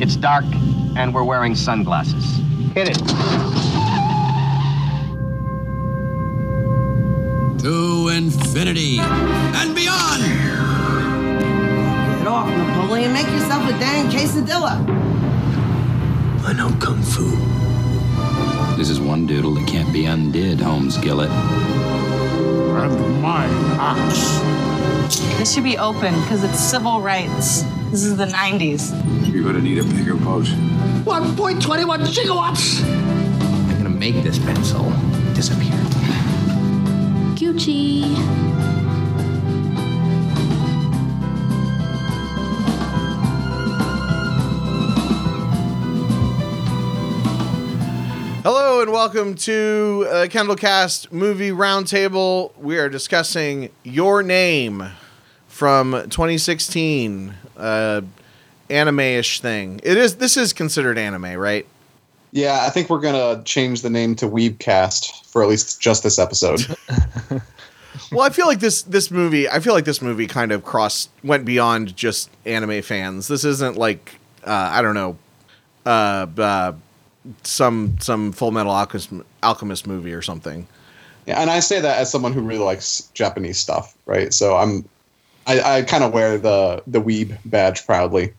It's dark, and we're wearing sunglasses. Hit it. To infinity and beyond. Get off, Napoleon. Make yourself a dang quesadilla. I know Kung Fu. This is one doodle that can't be undid, Holmes Gillett. And my axe. This should be open because it's civil rights. This is the 90s. You're gonna need a bigger boat. 1.21 gigawatts. I'm gonna make this pencil disappear. Gucci. Hello and welcome to uh, Candlecast Movie Roundtable. We are discussing Your Name from 2016, uh, anime-ish thing. It is. This is considered anime, right? Yeah, I think we're gonna change the name to Weebcast for at least just this episode. Well, I feel like this this movie. I feel like this movie kind of crossed went beyond just anime fans. This isn't like uh, I don't know, uh, uh, some some Full Metal Alchemist, Alchemist movie or something. yeah, and I say that as someone who really likes Japanese stuff, right? So I'm, I, I kind of wear the the Weeb badge proudly.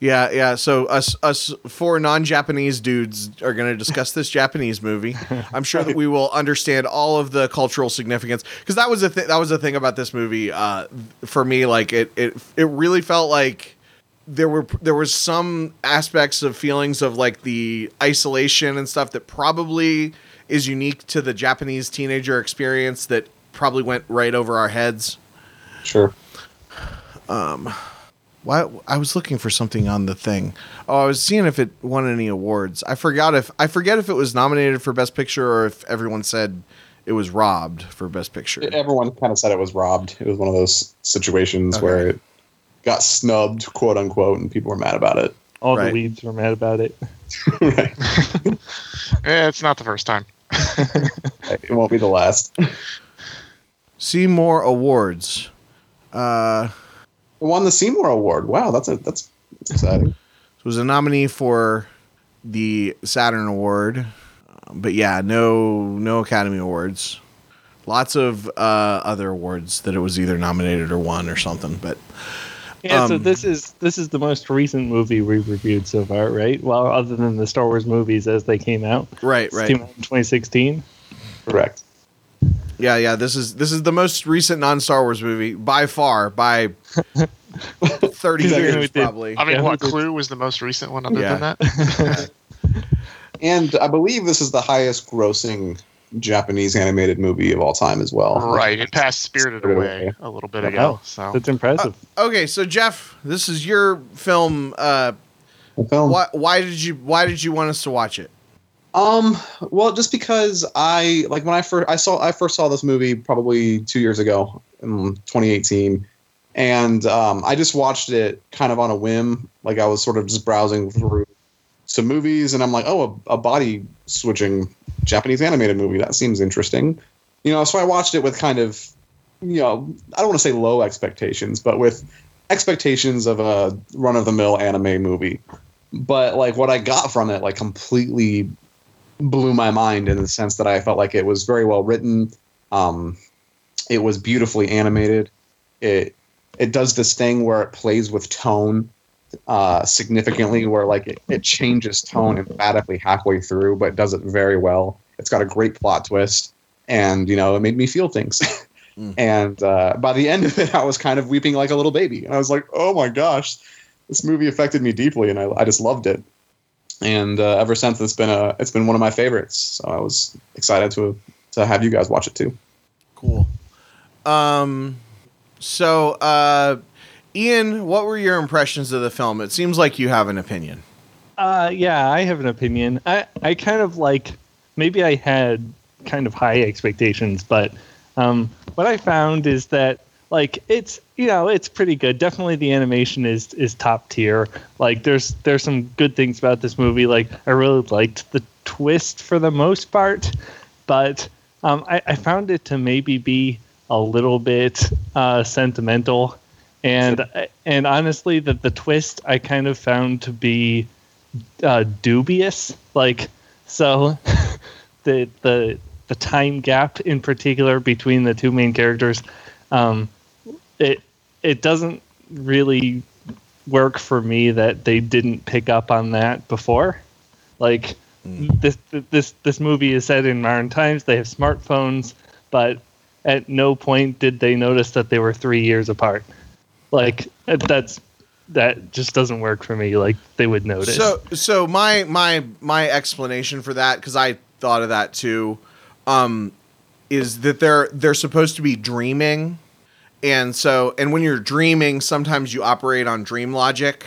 Yeah, yeah. So us us four non-Japanese dudes are going to discuss this Japanese movie. I'm sure that we will understand all of the cultural significance because that was a th- that was the thing about this movie. Uh, for me, like it it it really felt like there were there was some aspects of feelings of like the isolation and stuff that probably is unique to the Japanese teenager experience that probably went right over our heads. Sure. Um, Why I was looking for something on the thing. Oh, I was seeing if it won any awards. I forgot if I forget if it was nominated for Best Picture or if everyone said it was robbed for Best Picture. Everyone kind of said it was robbed. It was one of those situations Okay. where it got snubbed, quote unquote, and people were mad about it. All Right. the weeds were mad about it. right. Eh, it's not the first time. It won't be the last. Seymour awards. Uh, won the Seymour Award. Wow, that's a that's exciting. it was a nominee for the Saturn Award, Um, but yeah, no no Academy Awards. Lots of uh, other awards that it was either nominated or won or something. But Yeah, so Um, this is this is the most recent movie we've reviewed so far, right? Well, other than the Star Wars movies as they came out. right, right. Came out in 2016. Correct. Yeah, yeah. This is this is the most recent non Star Wars movie by far by thirty years probably. I mean, Yeah, what Clue was the most recent one other Yeah. than that? And I believe this is the highest grossing Japanese animated movie of all time as well. right, it passed Spirited Spirited Away Away. a little bit Wow. ago. So That's impressive. Okay, so Jeff, this is your film. Uh, film. why why did you why did you want us to watch it? Um, well, just because I like when I first I saw I first saw this movie probably two years ago in 2018, and um, I just watched it kind of on a whim. Like I was sort of just browsing through some movies, and I'm like, oh, a, a body switching Japanese animated movie that seems interesting, you know. So I watched it with kind of, you know, I don't want to say low expectations, but with expectations of a run of the mill anime movie. But like what I got from it, like completely blew my mind in the sense that I felt like it was very well written. Um, it was beautifully animated. It it does this thing where it plays with tone uh, significantly, where like it, it changes tone emphatically halfway through, but does it very well. It's got a great plot twist, and you know it made me feel things. Mm. And uh, by the end of it, I was kind of weeping like a little baby. And I was like, "Oh my gosh, this movie affected me deeply," and I, I just loved it and uh, ever since it's been a it's been one of my favorites. So I was excited to to have you guys watch it too. Cool. Um, so uh, Ian, what were your impressions of the film? It seems like you have an opinion. Uh, yeah, I have an opinion. I, I kind of like maybe I had kind of high expectations, but um, what I found is that like it's you know it's pretty good. Definitely the animation is is top tier. Like there's there's some good things about this movie. Like I really liked the twist for the most part, but um, I, I found it to maybe be a little bit uh, sentimental and and honestly, that the twist I kind of found to be uh, dubious. Like, so the the the time gap in particular between the two main characters, um, it it doesn't really work for me that they didn't pick up on that before. Like this this this movie is set in modern times. They have smartphones, but at no point did they notice that they were three years apart. Like that's that just doesn't work for me. Like they would notice. So so my my my explanation for that because I thought of that too, um, is that they're they're supposed to be dreaming, and so and when you're dreaming, sometimes you operate on dream logic,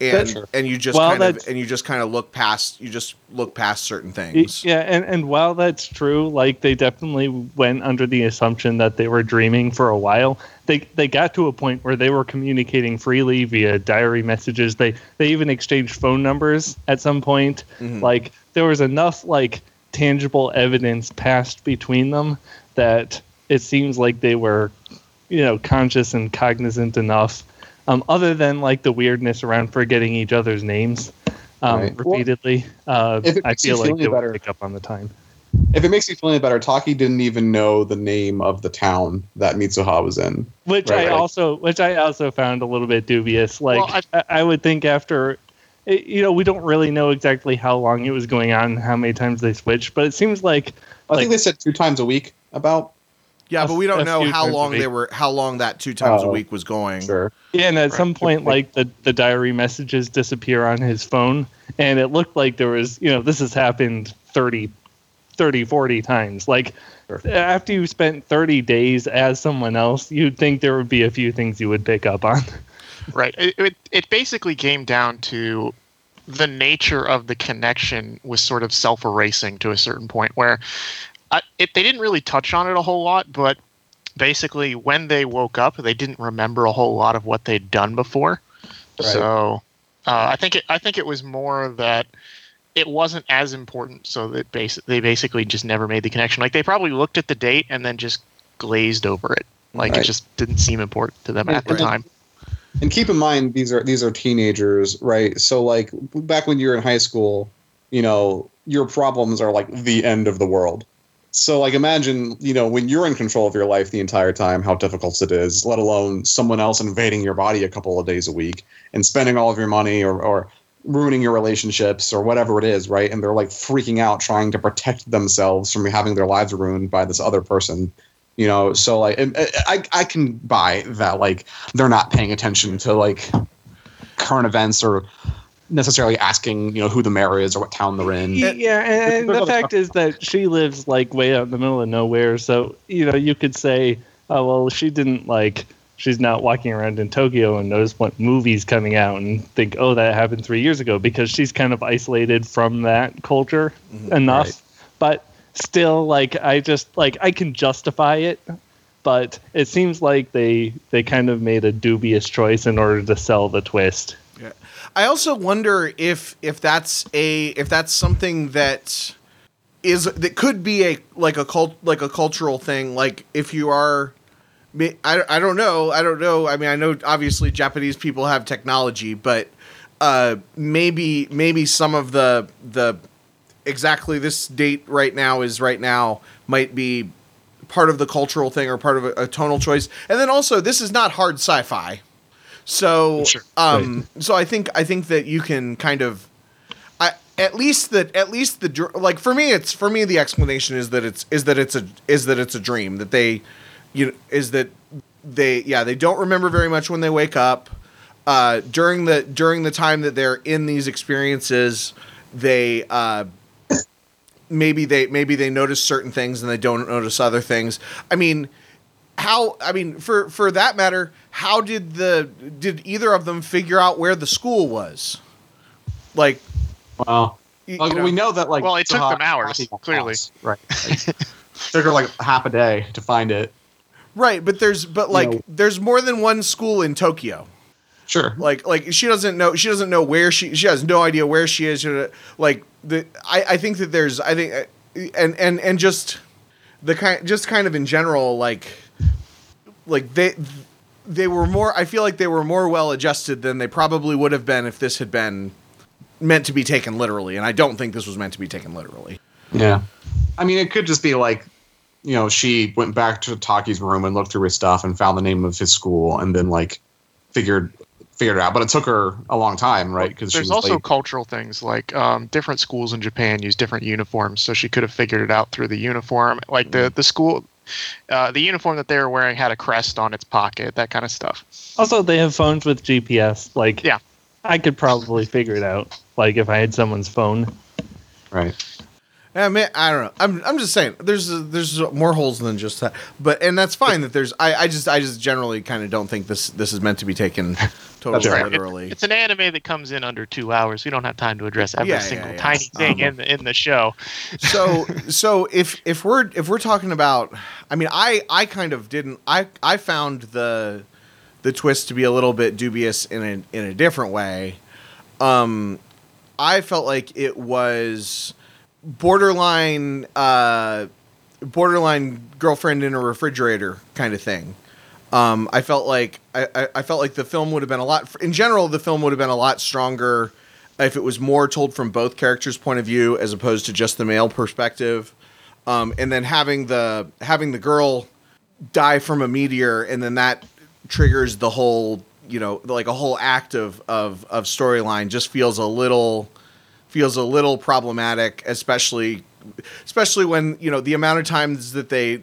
and Sure. and you just Well, kind of and you just kind of look past you just look past certain things. Yeah, and, and while that's true, like they definitely went under the assumption that they were dreaming for a while. They they got to a point where they were communicating freely via diary messages. They they even exchanged phone numbers at some point. Mm-hmm. Like there was enough like tangible evidence passed between them that it seems like they were, you know, conscious and cognizant enough. Um, other than like the weirdness around forgetting each other's names um, Right. Well, repeatedly, uh, I feel like they any better- pick up on the time. If it makes you feel any better, Taki didn't even know the name of the town that Mitsuha was in. Which Right, I right. also, which I also found a little bit dubious. Like Well, I, I would think after, you know, we don't really know exactly how long it was going on, how many times they switched, but it seems like, I like think they said two times a week. About Yeah, A but we don't know how long they were how long that two times a week was going. sure. yeah, and at some point, like the the diary messages disappear on his phone, and it looked like there was, you know, this has happened 30, 30 40 times. Like Sure. after you spent thirty days as someone else, you'd think there would be a few things you would pick up on. Right. It, it, it basically came down to the nature of the connection was sort of self erasing to a certain point where I, it, they didn't really touch on it a whole lot, but basically when they woke up, they didn't remember a whole lot of what they'd done before. Right. So uh, I think it, I think it was more that it wasn't as important, so that basi- they basically just never made the connection. Like they probably looked at the date and then just glazed over it. Like Right. it just didn't seem important to them at the time. And keep in mind these are these are teenagers, right? So like back when you were in high school, you know, your problems are like the end of the world. So like imagine, you know, when you're in control of your life the entire time, how difficult it is, let alone someone else invading your body a couple of days a week and spending all of your money or, or ruining your relationships or whatever it is, right? And they're like freaking out trying to protect themselves from having their lives ruined by this other person. You know, so like I I can buy that like they're not paying attention to like current events or necessarily asking you know who the mayor is or what town they're in. yeah, and, and the fact is that she lives like way out in the middle of nowhere. So you know, you could say, oh well, she didn't like. She's not walking around in Tokyo and knows what movies coming out and think, oh, that happened three years ago because she's kind of isolated from that culture enough. Right. But still, like, I just like I can justify it, but it seems like they they kind of made a dubious choice in order to sell the twist. I also wonder if if that's a if that's something that is that could be a like a cult like a cultural thing. Like if you are, I, I don't know I don't know. I mean I know obviously Japanese people have technology, but uh, maybe maybe some of the the exactly this date right now is right now might be part of the cultural thing or part of a, a tonal choice. And then also this is not hard sci-fi. So Sure. um so I think I think that you can kind of I at least that at least the like for me it's for me the explanation is that it's is that it's a is that it's a dream that they you know is that they yeah they don't remember very much when they wake up. Uh during the during the time that they're in these experiences they uh maybe they maybe they notice certain things and they don't notice other things. I mean how i mean for for that matter how did the did either of them figure out where the school was like well, y- Like, you know, we know that like Well, it took them hours, Saha- clearly. right? Like, took her like half a day to find it. right but there's but like know- there's more than one school in tokyo Sure. like like she doesn't know she doesn't know where she she has no idea where she is She- like the i i think that there's i think uh, and and and just the kind just kind of in general like like they they were more. I feel like they were more well adjusted than they probably would have been if this had been meant to be taken literally. And I don't think this was meant to be taken literally. Yeah. I mean, it could just be like, you know, she went back to Taki's room and looked through his stuff and found the name of his school and then like figured figured it out. But it took her a long time, right? Because she There's also late. cultural things like um, different schools in Japan use different uniforms, so she could have figured it out through the uniform. Like the the school, uh, the uniform that they were wearing had a crest on its pocket, that kind of stuff. Also, they have phones with GPS. Like, Yeah. I could probably figure it out. Like, if I had someone's phone. right. Yeah, man, I don't know. I'm, I'm just saying there's there's more holes than just that. But and that's fine that there's. I, I just I just generally kind of don't think this this is meant to be taken totally right. literally. It's an anime that comes in under two hours. We don't have time to address every Yeah, yeah, single yeah. tiny thing Um, in the in the show. so so if if we're if we're talking about i mean i i kind of didn't i i found the the twist to be a little bit dubious in a in a different way um i felt like it was borderline uh borderline girlfriend in a refrigerator kind of thing. Um i felt like I, I felt like the film would have been a lot in general the film would have been a lot stronger if it was more told from both characters' point of view as opposed to just the male perspective, um, and then having the having the girl die from a meteor, and then that triggers the whole you know like a whole act of of of storyline just feels a little feels a little problematic, especially especially when you know the amount of times that they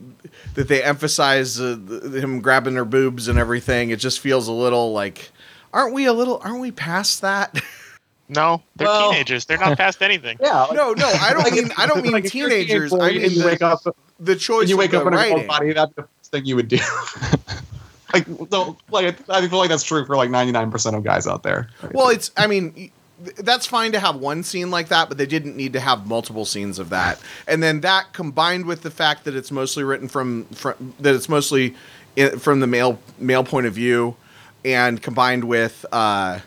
that they emphasize uh, him grabbing her boobs and everything. It just feels a little like aren't we a little aren't we past that? No, they're Well- teenagers. They're not past anything. Yeah. No, no, I don't mean I don't mean Like, if you're a teenage teenagers. boy I and mean you the, wake up the choice when you wake up in a cold body, that's the first thing you would do. like, so, like, I feel like that's true for like 99% of guys out there. Well, it's I mean y- th- that's fine to have one scene like that, but they didn't need to have multiple scenes of that. And then that combined with the fact that it's mostly written from, from that it's mostly i from the male male point of view, and combined with uh,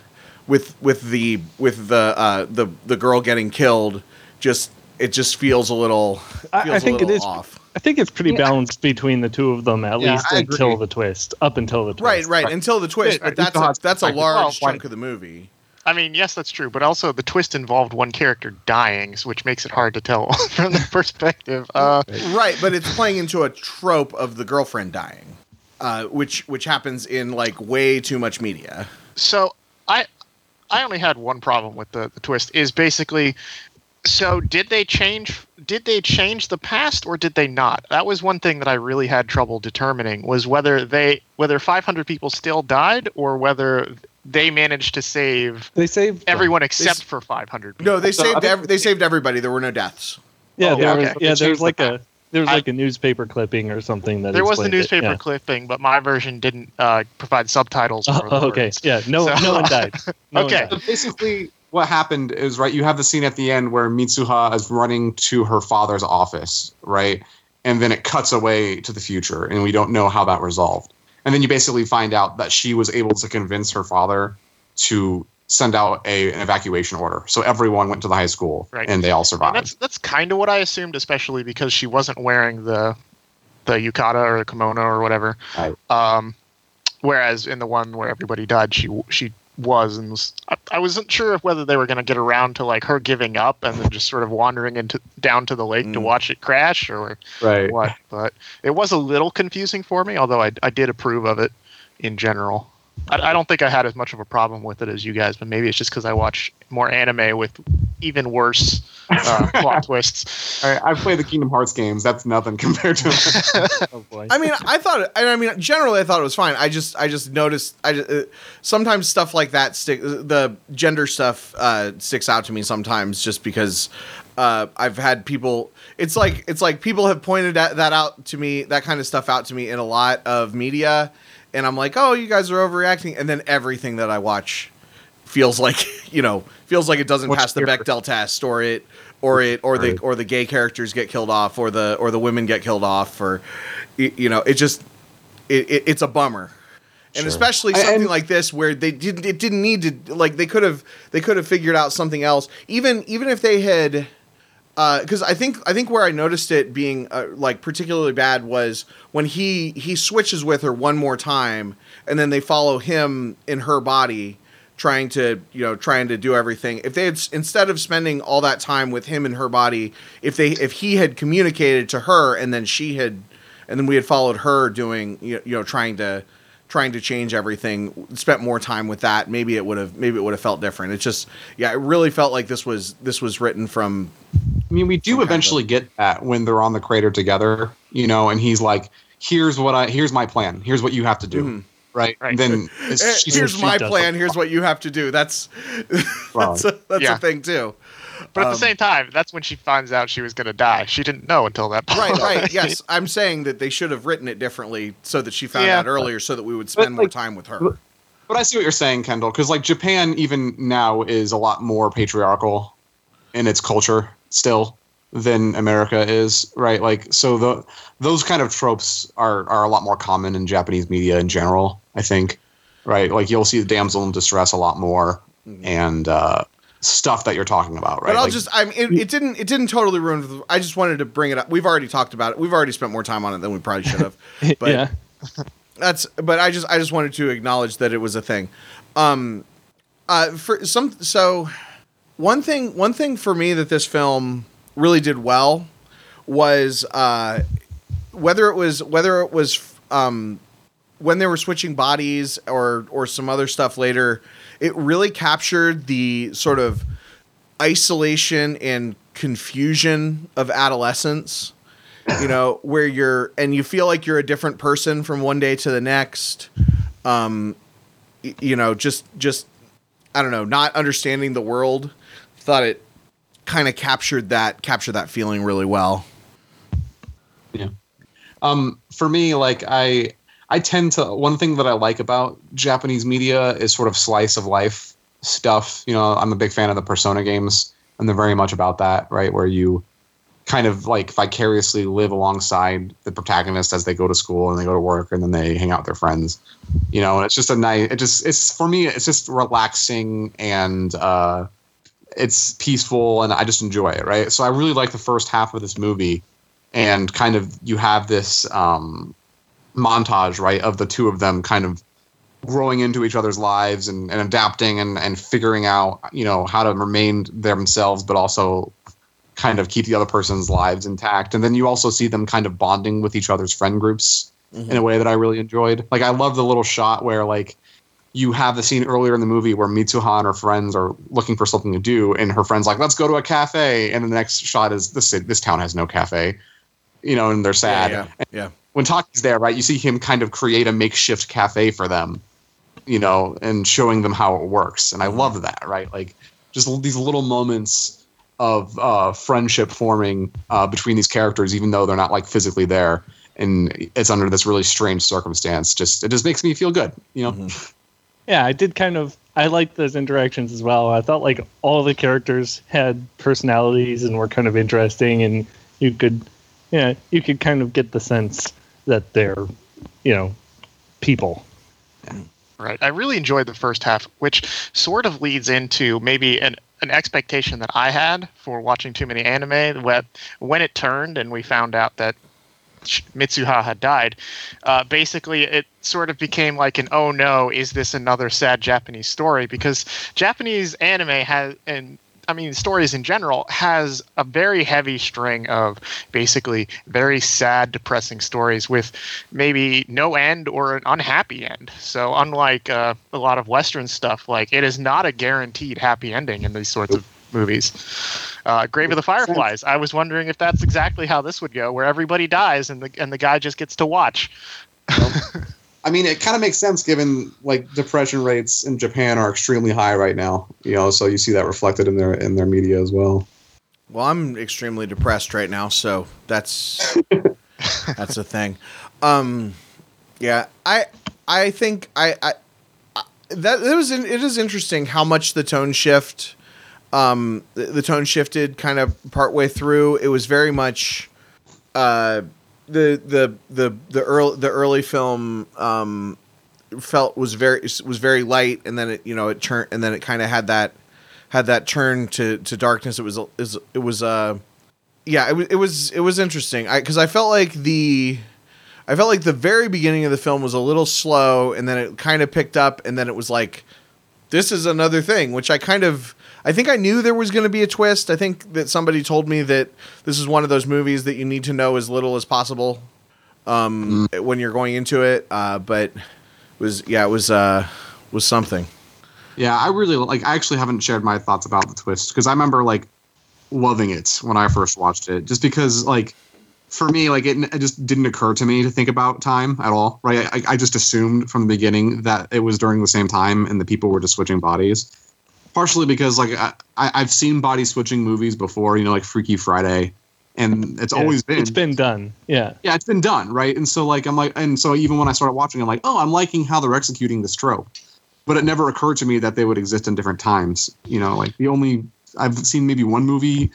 with with the with the uh, the the girl getting killed, just it just feels a little feels I, I a think it little is. off. I think it's pretty balanced between the two of them, at Yeah, least I agree. until the twist. Up until the twist. Right, right, until the twist, Right, but that's a, that's a large why- chunk of the movie. I mean, yes, that's true, but also the twist involved one character dying, which makes it hard to tell from the perspective. Uh, right but it's playing into a trope of the girlfriend dying uh, which which happens in like way too much media so I I only had one problem with the, the twist is basically so did they change did they change the past or did they not? That was one thing that I really had trouble determining was whether they whether 500 people still died or whether they managed to save They saved them. everyone except s- for 500 people. no they So, saved ev- they saved everybody there were no deaths Yeah, Oh, there okay. was, They yeah, there changed was the like a there was like a newspaper clipping or something that There was a explained it, newspaper yeah. clipping, but my version didn't uh, provide subtitles. Oh, for the okay, words. yeah, no, So- no one died. No one Okay. died. So basically, what happened is right. You have the scene at the end where Mitsuha is running to her father's office, right, and then it cuts away to the future, and we don't know how that resolved. And then you basically find out that she was able to convince her father to send out a, an evacuation order, so everyone went to the high school, Right. and they all And survived. that's that's kind of what I assumed, especially because she wasn't wearing the the yukata or the kimono or whatever. Right. Um, whereas in the one where everybody died, she she was and was. I, I wasn't sure if whether they were going to get around to like her giving up and then just sort of wandering into down to the lake to Mm. watch it crash or right. what. But it was a little confusing for me, although I I did approve of it in general. I, I don't think I had as much of a problem with it as you guys, but maybe it's just because I watch more anime with even worse uh, plot twists. All right, I've played the Kingdom Hearts games. That's nothing compared to. Oh boy. i mean i thought i mean generally i thought it was fine i just i just noticed i just, uh, sometimes stuff like that stick the gender stuff uh, sticks out to me sometimes just because uh, I've had people. It's like it's like people have pointed at, that out to me, that kind of stuff out to me in a lot of media, and I'm like, oh, you guys are overreacting, and then everything that I watch feels like you know feels like it doesn't What's pass the your- Bechdel test, or it or it or the or the gay characters get killed off, or the or the women get killed off, or you know, it just it, it it's a bummer. And Sure. especially And- something like this where they didn't it didn't need to like they could have they could have figured out something else even even if they had because I think I think where I noticed it being uh, like particularly bad was when he he switches with her one more time, and then they follow him in her body, trying to you know trying to do everything. If they had instead of spending all that time with him in her body, if they if he had communicated to her and then she had, and then we had followed her doing you you know trying to trying to change everything spent more time with that maybe it would have maybe it would have felt different it's just yeah it really felt like this was this was written from I mean, we do eventually get that when they're on the crater together, you know, and he's like, "Here's what I, here's my plan. Here's what you have to do." Mm-hmm. Right. And then Eh, it's, here's my plan here's what you have to do that's Wow. that's a, that's Yeah. a thing too But at Um, the same time, that's when she finds out she was going to die. She didn't know until that point. right right yes i'm saying that they should have written it differently so that she found Yeah. out earlier so that we would spend more time with her But I see what you're saying, Kendall, because like Japan even now is a lot more patriarchal in its culture still than America is, right? Like so the those kind of tropes are are a lot more common in Japanese media in general, I think. Right? Like you'll see the damsel in distress a lot more and uh stuff that you're talking about, right? But I'll Like- just I mean it, it didn't it didn't totally ruin the- I just wanted to bring it up. We've already talked about it. We've already spent more time on it than we probably should have. But yeah. that's but I just I just wanted to acknowledge that it was a thing. Um uh for some so one thing one thing for me that this film really did well was uh whether it was whether it was um when they were switching bodies or or some other stuff later, it really captured the sort of isolation and confusion of adolescence. You know, where you're and you feel like you're a different person from one day to the next. Um, you know, just just I don't know, not understanding the world. Thought it kind of captured that captured that feeling really well. Yeah. Um, for me, like I, I tend to one thing that I like about Japanese media is sort of slice of life stuff. You know, I'm a big fan of the Persona games, and they're very much about that, right? Where you kind of like vicariously live alongside the protagonist as they go to school and they go to work and then they hang out with their friends. You know, and it's just a nice. It just it's for me. It's just relaxing and uh, it's peaceful, and I just enjoy it. Right. So I really like the first half of this movie and kind of you have this um, montage right of the two of them kind of growing into each other's lives and, and adapting and, and figuring out you know how to remain themselves but also kind of keep the other person's lives intact and then you also see them kind of bonding with each other's friend groups mm-hmm. in a way that i really enjoyed like i love the little shot where like you have the scene earlier in the movie where Mitsuha and her friends are looking for something to do, and her friend's like, "Let's go to a cafe." And the next shot is this this town has no cafe, you know, and they're sad. Yeah, yeah, yeah. When Taki's there, right, you see him kind of create a makeshift cafe for them, you know, and showing them how it works. And I love that, right? Like just these little moments of uh, friendship forming uh, between these characters, even though they're not like physically there, and it's under this really strange circumstance. Just it just makes me feel good, you know. yeah, I did kind of. I liked those interactions as well. I thought like all the characters had personalities and were kind of interesting, and you could, yeah, you could kind of get the sense that they're, you know, people. Right. I really enjoyed the first half, which sort of leads into maybe an an expectation that I had for watching too many anime. When when it turned and we found out that Mitsuha had died, uh, basically it sort of became like an oh no, is this another sad Japanese story? Because Japanese anime has and I mean stories in general has a very heavy string of basically very sad, depressing stories with maybe no end or an unhappy end. So unlike uh, a lot of Western stuff, like it is not a guaranteed happy ending in these sorts of movies. Uh, Grave of the Fireflies. I was wondering if that's exactly how this would go, where everybody dies and the and the guy just gets to watch. I mean, it kind of makes sense given like depression rates in Japan are extremely high right now. You know, so you see that reflected in their in their media as well. Well, I'm extremely depressed right now, so that's that's a thing. Um, yeah, I I think I, I, I that it was it is interesting how much the tone shift, um, the, the tone shifted kind of partway through. It was very much, uh, the the the the early the early film um felt was very was very light, and then it you know it turned and then it kind of had that had that turn to to darkness. It was it was uh yeah, it was it was it was interesting. I because I felt like the I felt like the very beginning of the film was a little slow, and then it kind of picked up, and then it was like, this is another thing, which I kind of I think I knew there was going to be a twist. I think that somebody told me that this is one of those movies that you need to know as little as possible um, when you're going into it. Uh, but it was yeah, it was uh, was something. Yeah, I really like. I actually haven't shared my thoughts about the twist because I remember like loving it when I first watched it, just because like for me, like it, it just didn't occur to me to think about time at all. Right? I, I just assumed from the beginning that it was during the same time and the people were just switching bodies. Partially because like I, I- I've seen body switching movies before, you know, like Freaky Friday, and it's Yeah, always been It's been done. Yeah. yeah, it's been done, right? And so like I'm like, and so even when I started watching, I'm like, oh, I'm liking how they're executing this trope. But it never occurred to me that they would exist in different times. You know, like the only I've seen maybe one movie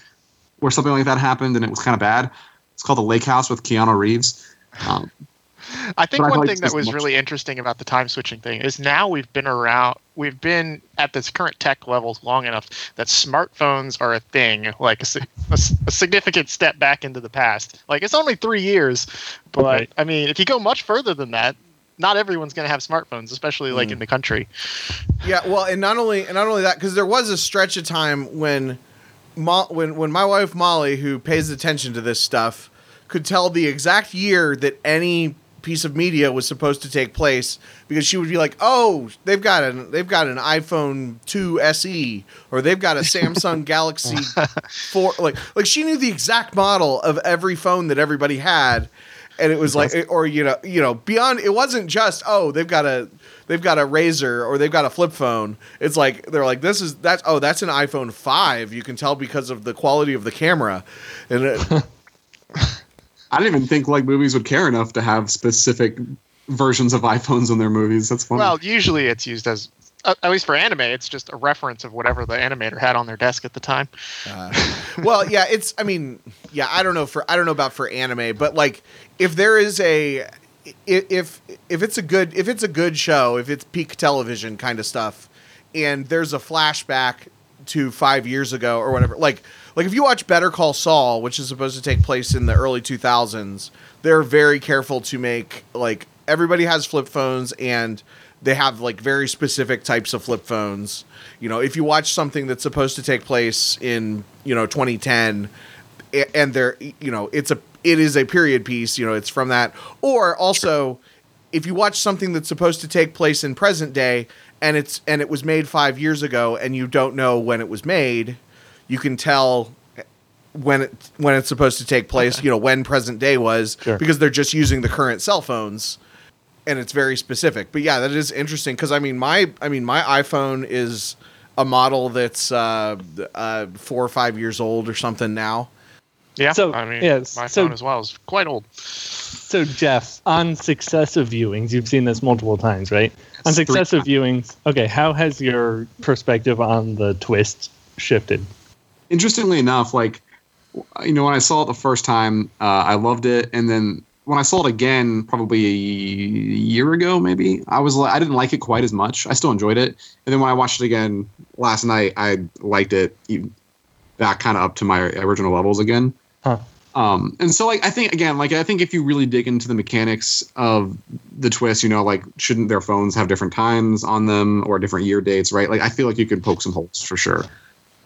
where something like that happened and it was kind of bad. It's called The Lake House with Keanu Reeves. Um, I think But I one like thing that was much. really interesting about the time switching thing is now we've been around, we've been at this current tech levels long enough that smartphones are a thing, like a, si- a s- a significant step back into the past. Like it's only three years, but Right. I mean, if you go much further than that, not everyone's going to have smartphones, especially like Mm. in the country. Yeah, well, and not only and not only that, because there was a stretch of time when, Mo- when when my wife Molly, who pays attention to this stuff, could tell the exact year that any piece of media was supposed to take place because she would be like, "Oh, they've got an they've got an iPhone 2 SE or they've got a Samsung Galaxy 4 like like she knew the exact model of every phone that everybody had. And it was like or you know you know beyond it wasn't just oh they've got a they've got a Razr or they've got a flip phone. It's like they're like this is that's oh that's an iphone 5 you can tell because of the quality of the camera. And it, I didn't even think like movies would care enough to have specific versions of iPhones in their movies. That's funny. Well, usually it's used as, uh, at least for anime, it's just a reference of whatever the animator had on their desk at the time. well yeah it's i mean yeah i don't know for i don't know about for anime but like if there is a if if it's a good if it's a good show if it's peak television kind of stuff and there's a flashback to five years ago or whatever like like if you watch better call saul which is supposed to take place in the early 2000s they're very careful to make like everybody has flip phones and they have like very specific types of flip phones. You know if you watch something that's supposed to take place in you know 2010 and they're you know it's a it is a period piece you know it's from that. Or also if you watch something that's supposed to take place in present day and it's and it was made 5 years ago and you don't know when it was made you can tell when it when it's supposed to take place you know when present day was Sure. because they're just using the current cell phones and it's very specific but yeah that is interesting because i mean my i mean my iphone is a model that's uh, uh, four or five years old or something now Yeah, So, I mean, yes, my so- phone as well is quite old. So Jeff, on successive viewings, you've seen this multiple times, right? On successive viewings, okay, how has your perspective on the twist shifted? Interestingly enough, like you know, when I saw it the first time, uh, I loved it, and then when I saw it again, probably a year ago, maybe I was like, I didn't like it quite as much. I still enjoyed it, and then when I watched it again last night, I liked it even back kind of up to my original levels again. Huh. Um, and so like I think again, like I think if you really dig into the mechanics of the twist, you know, like shouldn't their phones have different times on them or different year dates, right? Like I feel like you could poke some holes for sure.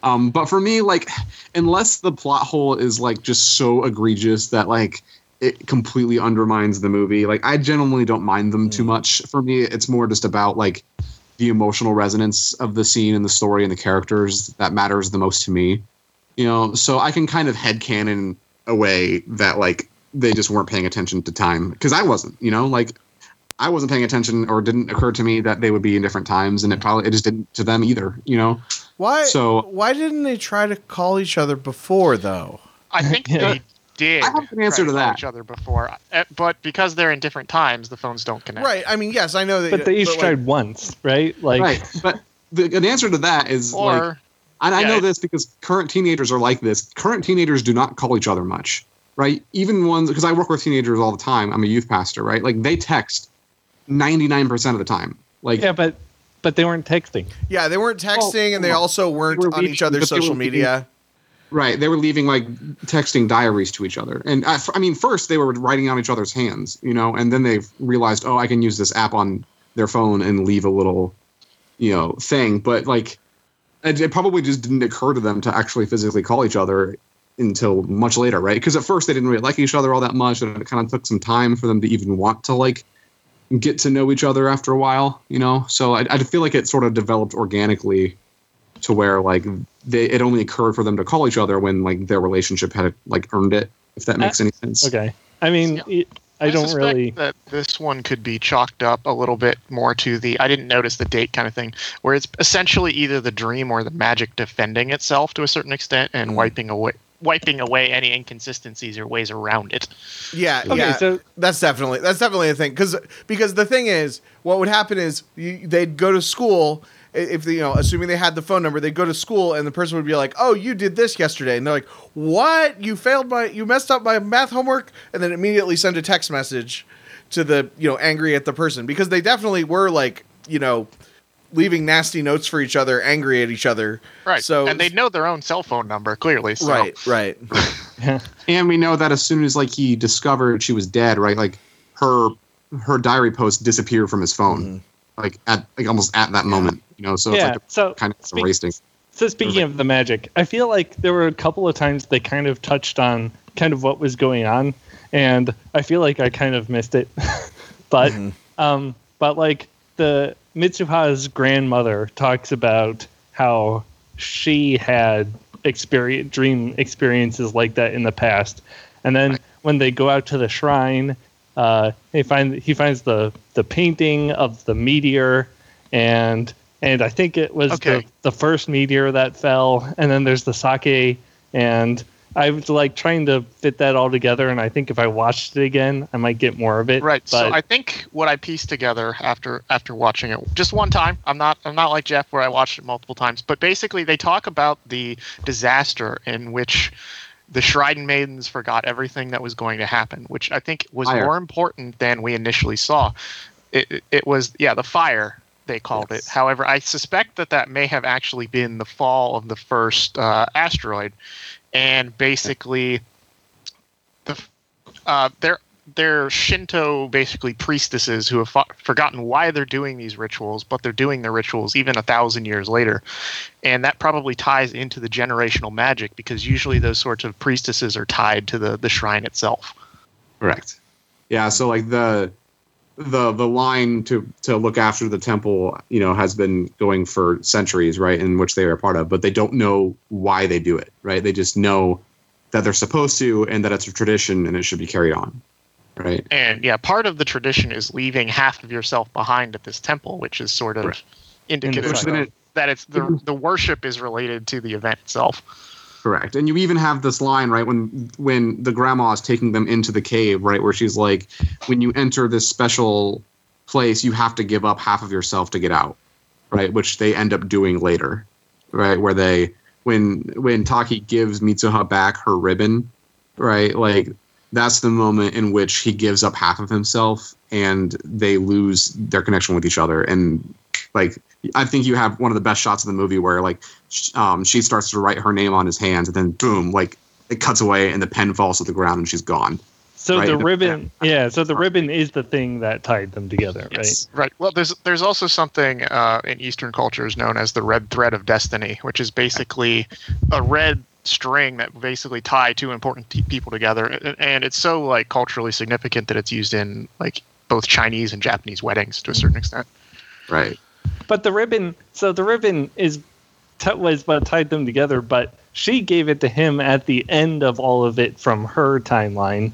Um, but for me, like unless the plot hole is like just so egregious that like it completely undermines the movie, like I genuinely don't mind them too much. For me, it's more just about like the emotional resonance of the scene and the story and the characters that matters the most to me. You know, so I can kind of headcanon away that like they just weren't paying attention to time because I wasn't, you know, like I wasn't paying attention or it didn't occur to me that they would be in different times and it probably it just didn't to them either, you know. why So- why didn't they try to call each other before though I think they did. I have an answer try to call that. Each other before, uh, but because they're in different times, the phones don't connect. right i mean yes i know that But they each like, tried once, right? Like, right. But the, an answer to that is like Or and I Yeah, know this because current teenagers are like this. Current teenagers do not call each other much, right? Even ones because I work with teenagers all the time. I'm a youth pastor, right? Like they text 99% of the time. Like yeah, but but they weren't texting. yeah they weren't texting and they well, also weren't we're on reaching- each other's social were reaching- media Right. They were leaving like texting diaries to each other. And uh, I, I mean, first they were writing on each other's hands, you know, and then they realized, oh, I can use this app on their phone and leave a little, you know, thing. But like, it, it probably just didn't occur to them to actually physically call each other until much later, right? Because at first they didn't really like each other all that much, and it kind of took some time for them to even want to like get to know each other after a while, you know. So I, I feel like it sort of developed organically to where like they it only occurred for them to call each other when like their relationship had like earned it. If that makes any sense. Okay. I mean, it, I, don't suspect really. that this one could be chalked up a little bit more to the I didn't notice the date kind of thing, where it's essentially either the dream or the magic defending itself to a certain extent and Mm. wiping away wiping away any inconsistencies or ways around it. Yeah, Okay, yeah. so- that's definitely that's definitely a thing because because the thing is, what would happen is you, they'd go to school if they, you know, assuming they had the phone number, they'd go to school and the person would be like, "Oh, you did this yesterday," and they're like, "What? You failed my, you messed up my math homework," and then immediately send a text message to the you know angry at the person because they definitely were like you know leaving nasty notes for each other, angry at each other. Right. So and they know their own cell phone number clearly. So. right, right. And we know that as soon as like he discovered she was dead, right? Like her her diary post disappeared from his phone, like at like almost at that moment, you know. So yeah. it's like so kind of speak- erasing. So speaking of the magic, I feel like there were a couple of times they kind of touched on kind of what was going on, and I feel like I kind of missed it. but um, but like the Mitsuha's grandmother talks about how she had experience dream experiences like that in the past, and then when they go out to the shrine, uh, they find he finds the the painting of the meteor and and I think it was Okay. the, the first meteor that fell, and then there's the sake, and I was like trying to fit that all together, and I think if I watched it again, I might get more of it. Right. so I think what I pieced together after after watching it just one time. I'm not I'm not like Jeff where I watched it multiple times, but basically they talk about the disaster in which the Shrine Maidens forgot everything that was going to happen, which I think was Fire. more important than we initially saw. It, it, it was yeah the fire they called Yes. it. However, I suspect that that may have actually been the fall of the first uh, asteroid, and basically the uh, they're they're Shinto basically priestesses who have fo- forgotten why they're doing these rituals, but they're doing the rituals even a thousand years later, and that probably ties into the generational magic because usually those sorts of priestesses are tied to the the shrine itself. Correct. Yeah. So like the the the line to to look after the temple, you know, has been going for centuries, right? In which they are a part of, but they don't know why they do it, right? They just know that they're supposed to, and that it's a tradition, and it should be carried on, right? And yeah, part of the tradition is leaving half of yourself behind at this temple, which is sort of Right. indicative of it- that it's the mm-hmm. the worship is related to the event itself. Correct. And you even have this line, right, when when the grandma is taking them into the cave, right, where she's like, when you enter this special place, you have to give up half of yourself to get out. Right? Which they end up doing later. Right? Where they when when Taki gives Mitsuha back her ribbon, right, like that's the moment in which he gives up half of himself and they lose their connection with each other. And like I think you have one of the best shots of the movie where like um, she starts to write her name on his hands, and then boom, like it cuts away, and the pen falls to the ground, and she's gone. so right, the the- ribbon, yeah. So the ribbon is the thing that tied them together, Yes, right. Well, there's there's also something uh, in Eastern cultures known as the red thread of destiny, which is basically a red string that basically tie two important t- people together, and it's so like culturally significant that it's used in like both Chinese and Japanese weddings to a certain extent. Right. But the ribbon, so the ribbon is t- was what tied them together. But she gave it to him at the end of all of it from her timeline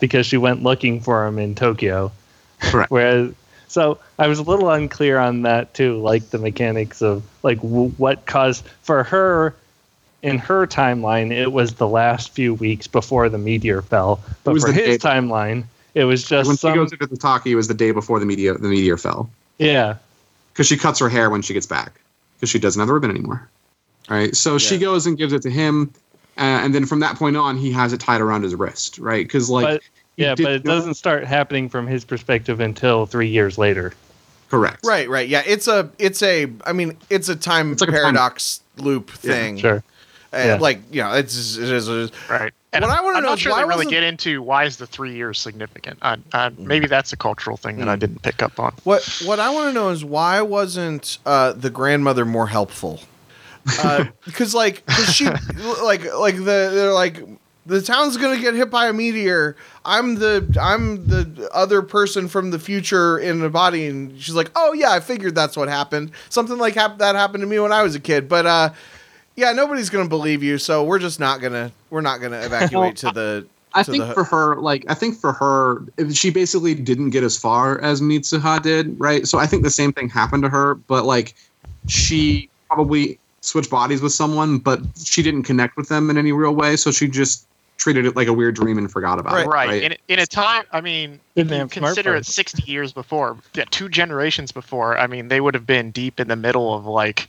because she went looking for him in Tokyo. Correct. Whereas, so I was a little unclear on that too, like the mechanics of like w- what caused for her. In her timeline, it was the last few weeks before the meteor fell. But was for his day- timeline, it was just when some. she goes into the talkie, it was the day before the meteor the meteor fell yeah, because she cuts her hair when she gets back because she doesn't have the ribbon anymore. All right. So she goes and gives it to him, uh, and then from that point on, he has it tied around his wrist, right? Because like but yeah, but it know- doesn't start happening from his perspective until three years later. correct. Right, right. Yeah, it's a it's a I mean, it's a time It's like a time- paradox loop thing. Yeah, Sure. And, Yeah. Like you know, it's it is. It is. Right. And What I wanna I'm know not is sure why they really get into why is the three years significant. Uh, uh, Mm. maybe that's a cultural thing that I didn't pick up on. What what I want to know is why wasn't uh, the grandmother more helpful? Because like, cause she like like the they're like the town's gonna get hit by a meteor. I'm the I'm the other person from the future in the body, and she's like, oh yeah, I figured that's what happened. Something like hap- that happened to me when I was a kid, but uh, yeah, nobody's gonna believe you, so we're just not gonna we're not gonna evacuate to the. I to think the, for her, like I think for her, she basically didn't get as far as Mitsuha did, right? So I think the same thing happened to her, but like she probably switched bodies with someone, but she didn't connect with them in any real way, so she just treated it like a weird dream and forgot about it. Right. Right. In, in a time, I mean, Didn't you have consider it 60 years before, yeah, two generations before. I mean, they would have been deep in the middle of like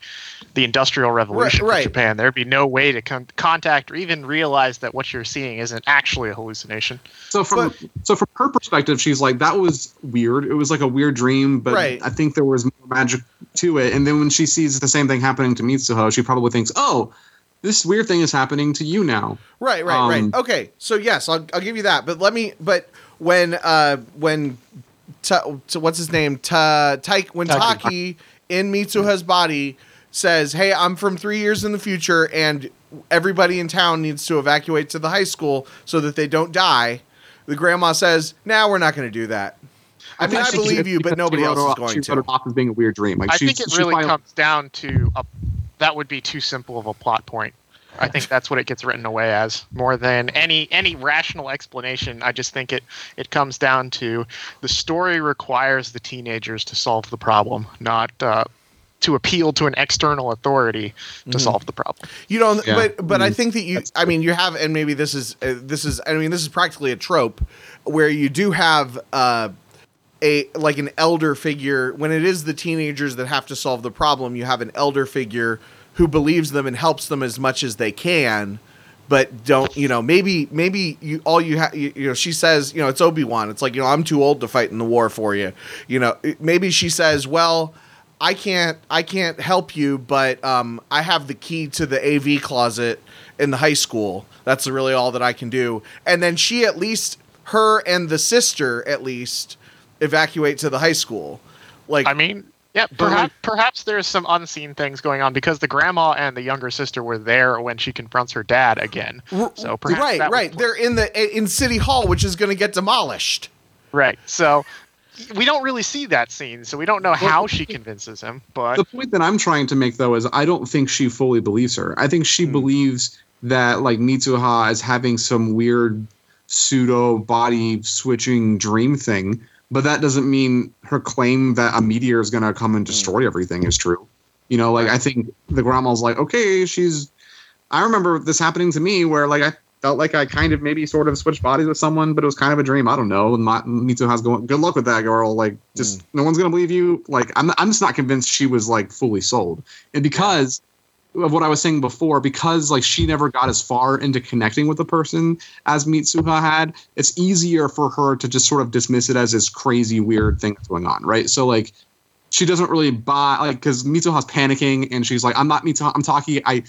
the Industrial Revolution right. for Japan. There'd be no way to con- contact or even realize that what you're seeing isn't actually a hallucination. So from so from her perspective, she's like that was weird. It was like a weird dream, but Right. I think there was more magic to it. And then when she sees the same thing happening to Mitsuha, she probably thinks, "Oh, this weird thing is happening to you now." Right, right, Um, right. Okay, so yes, I'll, I'll give you that. But let me. But when uh when ta, ta- what's his name ta, ta when Taki. Taki in Mitsuha's body says, "Hey, I'm from three years in the future, and everybody in town needs to evacuate to the high school so that they don't die." The grandma says, "Now we're not going to do that." I mean, I think believe you, but nobody else is going she to. wrote it off as being a weird dream. Like I she's, think it really probably- comes down to a, that would be too simple of a plot point. I think that's what it gets written away as more than any any rational explanation. I just think it it comes down to the story requires the teenagers to solve the problem, not uh, to appeal to an external authority to Mhm. solve the problem. You know, Yeah. but but I Mm. think that you. I mean, you have, and maybe this is uh, this is. I mean, this is practically a trope where you do have uh, a like an elder figure when it is the teenagers that have to solve the problem. You have an elder figure who believes them and helps them as much as they can. But don't you know? Maybe maybe you all you have. You, you know, she says you know it's Obi Wan. It's like you know I'm too old to fight in the war for you. You know, maybe she says, well, I can't I can't help you, but um, I have the key to the AV closet in the high school. That's really all that I can do. And then she at least her and the sister at least evacuate to the high school. Like I mean, yeah, perhaps perhaps there's some unseen things going on because the grandma and the younger sister were there when she confronts her dad again. So perhaps right, right. They're in the in City Hall, which is going to get demolished. Right. So we don't really see that scene, so we don't know how she convinces him. But the point that I'm trying to make though is I don't think she fully believes her. I think she hmm. believes that like Mitsuha is having some weird pseudo body switching dream thing, but that doesn't mean her claim that a meteor is going to come and Hmm. destroy everything is true. You know, like I think the grandma's like, okay, she's. I remember this happening to me where like I felt like I kind of maybe sort of switched bodies with someone, but it was kind of a dream. I don't know. And my, Mitsuha's going, good luck with that girl. Like, just no one's gonna believe you. Like, I'm I'm just not convinced she was like fully sold, and because of what I was saying before, because like she never got as far into connecting with the person as Mitsuha had, it's easier for her to just sort of dismiss it as this crazy weird thing that's going on, right? So like she doesn't really buy like because Mitsuha's panicking and she's like, I'm not Mitsuha, I'm talking I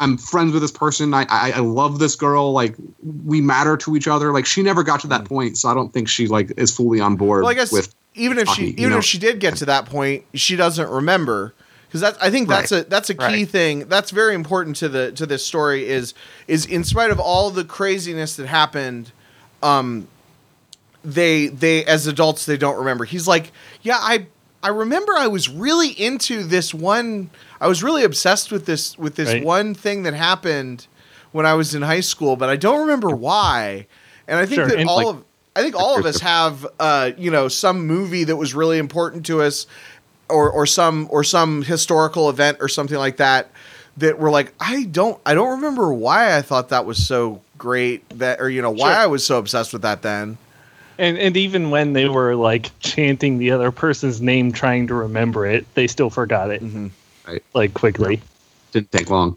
I'm friends with this person. I, I I love this girl. Like we matter to each other. Like she never got to that hmm. point, so I don't think she like is fully on board Well, I guess with even if she Taki, you even know? if she did get to that point, she doesn't remember because that's I think that's Right. a that's a key Right. thing that's very important to the to this story is is in spite of all the craziness that happened, um, they they as adults they don't remember. He's like, yeah, I I remember I was really into this one. I was really obsessed with this with this Right. one thing that happened when I was in high school, but I don't remember why. And I think Sure, that and, all like- of I think all of us have uh, you know some movie that was really important to us, or or some or some historical event or something like that that we're like I don't I don't remember why I thought that was so great that or you know why Sure. I was so obsessed with that then. And and even when they were like chanting the other person's name, trying to remember it, they still forgot it. Mm-hmm. Right. Like quickly. Didn't take long.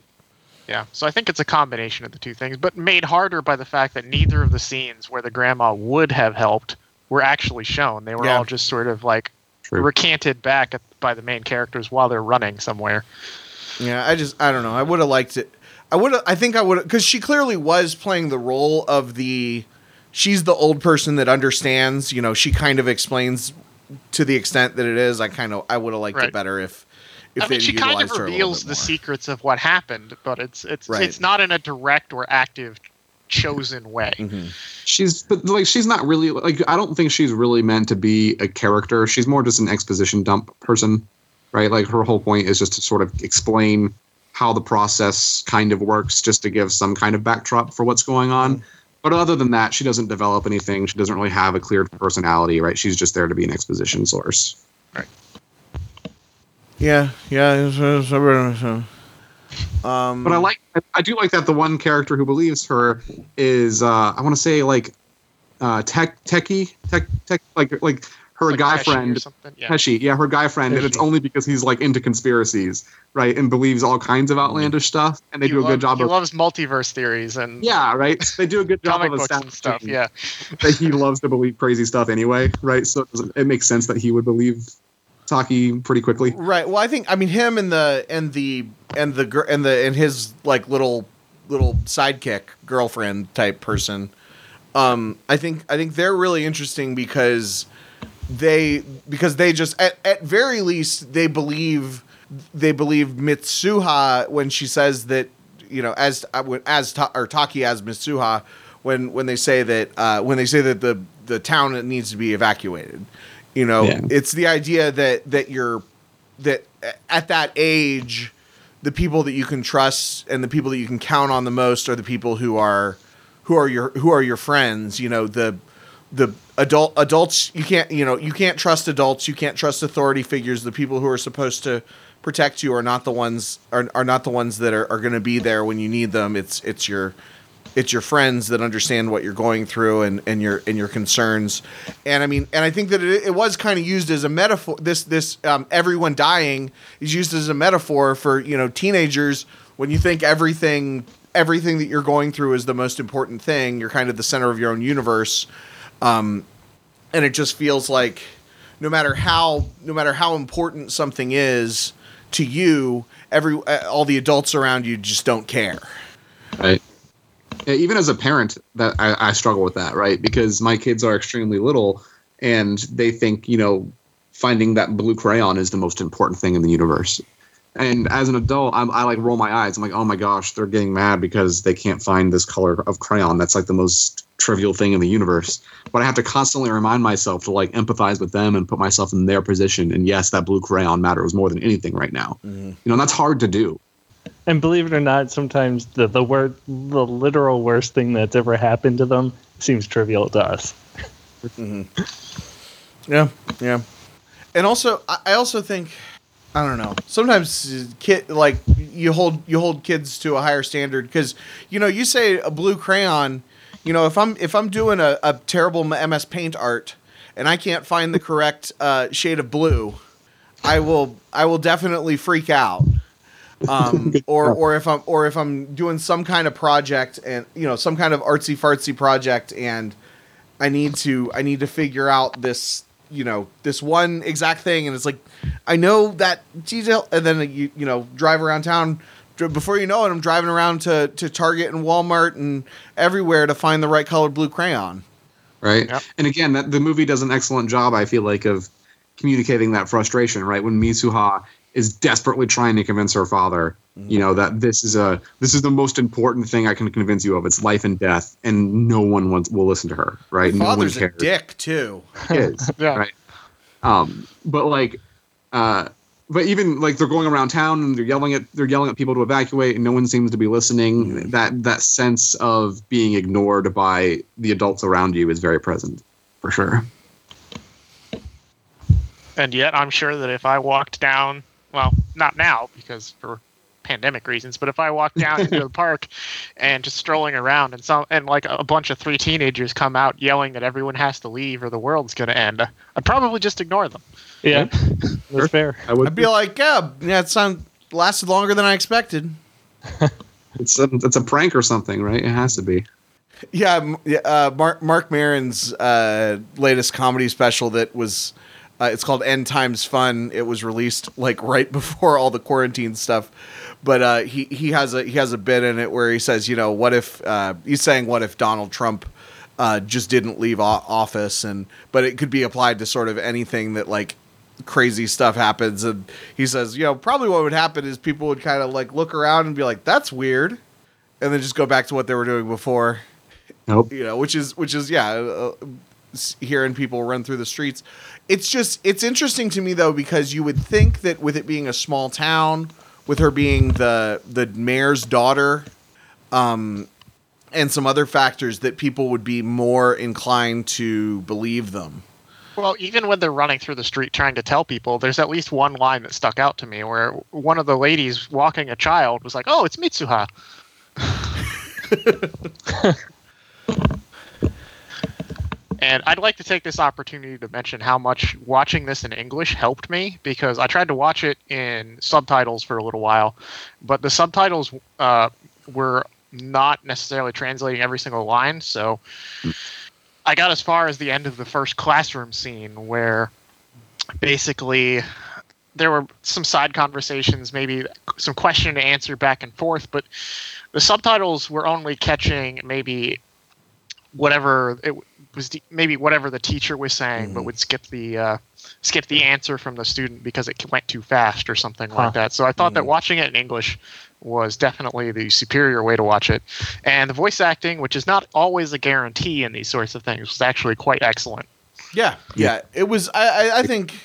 Yeah, so I think it's a combination of the two things, but made harder by the fact that neither of the scenes where the grandma would have helped were actually shown. They were Yeah. all just sort of like True. recanted back at, by the main characters while they're running somewhere. Yeah, I just I don't know. I would have liked it. I would I think I would because she clearly was playing the role of the she's the old person that understands. You know, she kind of explains to the extent that it is. I kind of I would have liked Right. it better if if I mean, she kind of utilized her a little reveals the secrets of what happened, but it's it's Right. it's not in a direct or active chosen way. Mm-hmm. she's but like she's not really like I don't think she's really meant to be a character. She's more just an exposition dump person, right? Like her whole point is just to sort of explain how the process kind of works, just to give some kind of backdrop for what's going on. But other than that, she doesn't develop anything. She doesn't really have a clear personality, right? She's just there to be an exposition source. Right. Yeah, yeah. it's- it's- it's- Um, But I like, I- I do like that the one character who believes her is, uh, I want to say like, uh, tech, techie, tech, tech, like, like her Like guy Tessie friend, something, yeah. Tessie, yeah, her guy friend, and it's only because he's like into conspiracies, right, and believes all kinds of outlandish stuff, and they He do a love- good job He of, loves multiverse theories and yeah, right, they do a good job of books stuff. Yeah, that he loves to believe crazy stuff anyway, right? So it it makes sense that he would believe Taki pretty quickly. Right. Well, I think I mean him and the and the and the and the and his like little little sidekick girlfriend type person. Um, I think I think they're really interesting because they because they just at, at very least they believe they believe Mitsuha when she says that you know as uh, as or Taki as Mitsuha when when they say that uh, when they say that the the town needs to be evacuated. You know, Yeah. it's the idea that that you're that at that age the people that you can trust and the people that you can count on the most are the people who are who are your who are your friends you know the the adult adults you can't you know you can't trust adults you can't trust authority figures the people who are supposed to protect you are not the ones are, are not the ones that are, are going to be there when you need them it's it's your it's your friends that understand what you're going through and, and your and your concerns. And i mean and i think that it, it was kind of used as a metaphor this this um, everyone dying is used as a metaphor for you know teenagers. When you think everything everything that you're going through is the most important thing you're kind of the center of your own universe. Um, and it just feels like no matter how no matter how important something is to you every uh, all the adults around you just don't care. Right. Yeah, even as a parent, that I, I struggle with that, right? Because my kids are extremely little, and they think you know finding that blue crayon is the most important thing in the universe. And as an adult, I'm, I like roll my eyes. I'm like, oh my gosh, they're getting mad because they can't find this color of crayon. That's like the most trivial thing in the universe. But I have to constantly remind myself to like empathize with them and put myself in their position. And yes, that blue crayon matters more than anything right now. Mm-hmm. You know, and that's hard to do. And believe it or not, sometimes the the word the literal worst thing that's ever happened to them seems trivial to us. Yeah, yeah. And also, I also think, I don't know. Sometimes kid like you hold you hold kids to a higher standard because you know you say a blue crayon. You know, if I'm if I'm doing a, a terrible MS Paint art and I can't find the correct uh, shade of blue, I will I will definitely freak out. Um, or or if I'm or if I'm doing some kind of project and you know some kind of artsy fartsy project and I need to I need to figure out this you know this one exact thing and it's like I know that detail and then you you know drive around town before you know it I'm driving around to to Target and Walmart and everywhere to find the right color blue crayon. right? Yep. And again, that the movie does an excellent job, I feel like, of communicating that frustration, right? When Mitsuha is desperately trying to convince her father, you know, that this is a this is the most important thing I can convince you of. It's life and death, and no one wants, will listen to her, right? no one Father's a dick too. Is, Yeah. right. Um, but like, uh, but even like they're going around town and they're yelling at they're yelling at people to evacuate, and no one seems to be listening. That that sense of being ignored by the adults around you is very present, for sure. and yet I'm sure that if I walked down, well, not now because for pandemic reasons, but if I walk down into the park and just strolling around and some and like a bunch of three teenagers come out yelling that everyone has to leave or the world's going to end, I'd probably just ignore them. Yeah, that's fair. I would I'd be like, yeah, yeah, it sound lasted longer than I expected. It's a, it's a prank or something, right? It has to be. Yeah, yeah, uh, Mark Marc Maron's uh, latest comedy special that was uh, it's called End Times Fun. It was released like right before all the quarantine stuff, but uh, he he has a he has a bit in it where he says, you know, what if uh, he's saying, what if Donald Trump uh, just didn't leave o- office, and but it could be applied to sort of anything that like crazy stuff happens, and he says, you know, probably what would happen is people would kind of like look around and be like, that's weird, and then just go back to what they were doing before. Nope. You know, which is which is yeah, uh, hearing people run through the streets. It's just it's interesting to me though because you would think that with it being a small town, with her being the the mayor's daughter, um, and some other factors that people would be more inclined to believe them. Well, even when they're running through the street trying to tell people, there's at least one line that stuck out to me where one of the ladies walking a child was like, "Oh, it's Mitsuha." and I'd like to take this opportunity to mention how much watching this in English helped me because I tried to watch it in subtitles for a little while, but the subtitles uh, were not necessarily translating every single line. So I got as far as the end of the first classroom scene where basically there were some side conversations, maybe some question and answer back and forth, but the subtitles were only catching maybe whatever it was the, maybe whatever the teacher was saying, but would skip the uh, skip the answer from the student because it went too fast or something Huh. like that. So I thought that watching it in English was definitely the superior way to watch it, and the voice acting, which is not always a guarantee in these sorts of things, was actually quite excellent. Yeah, yeah. It was. I, I, I think,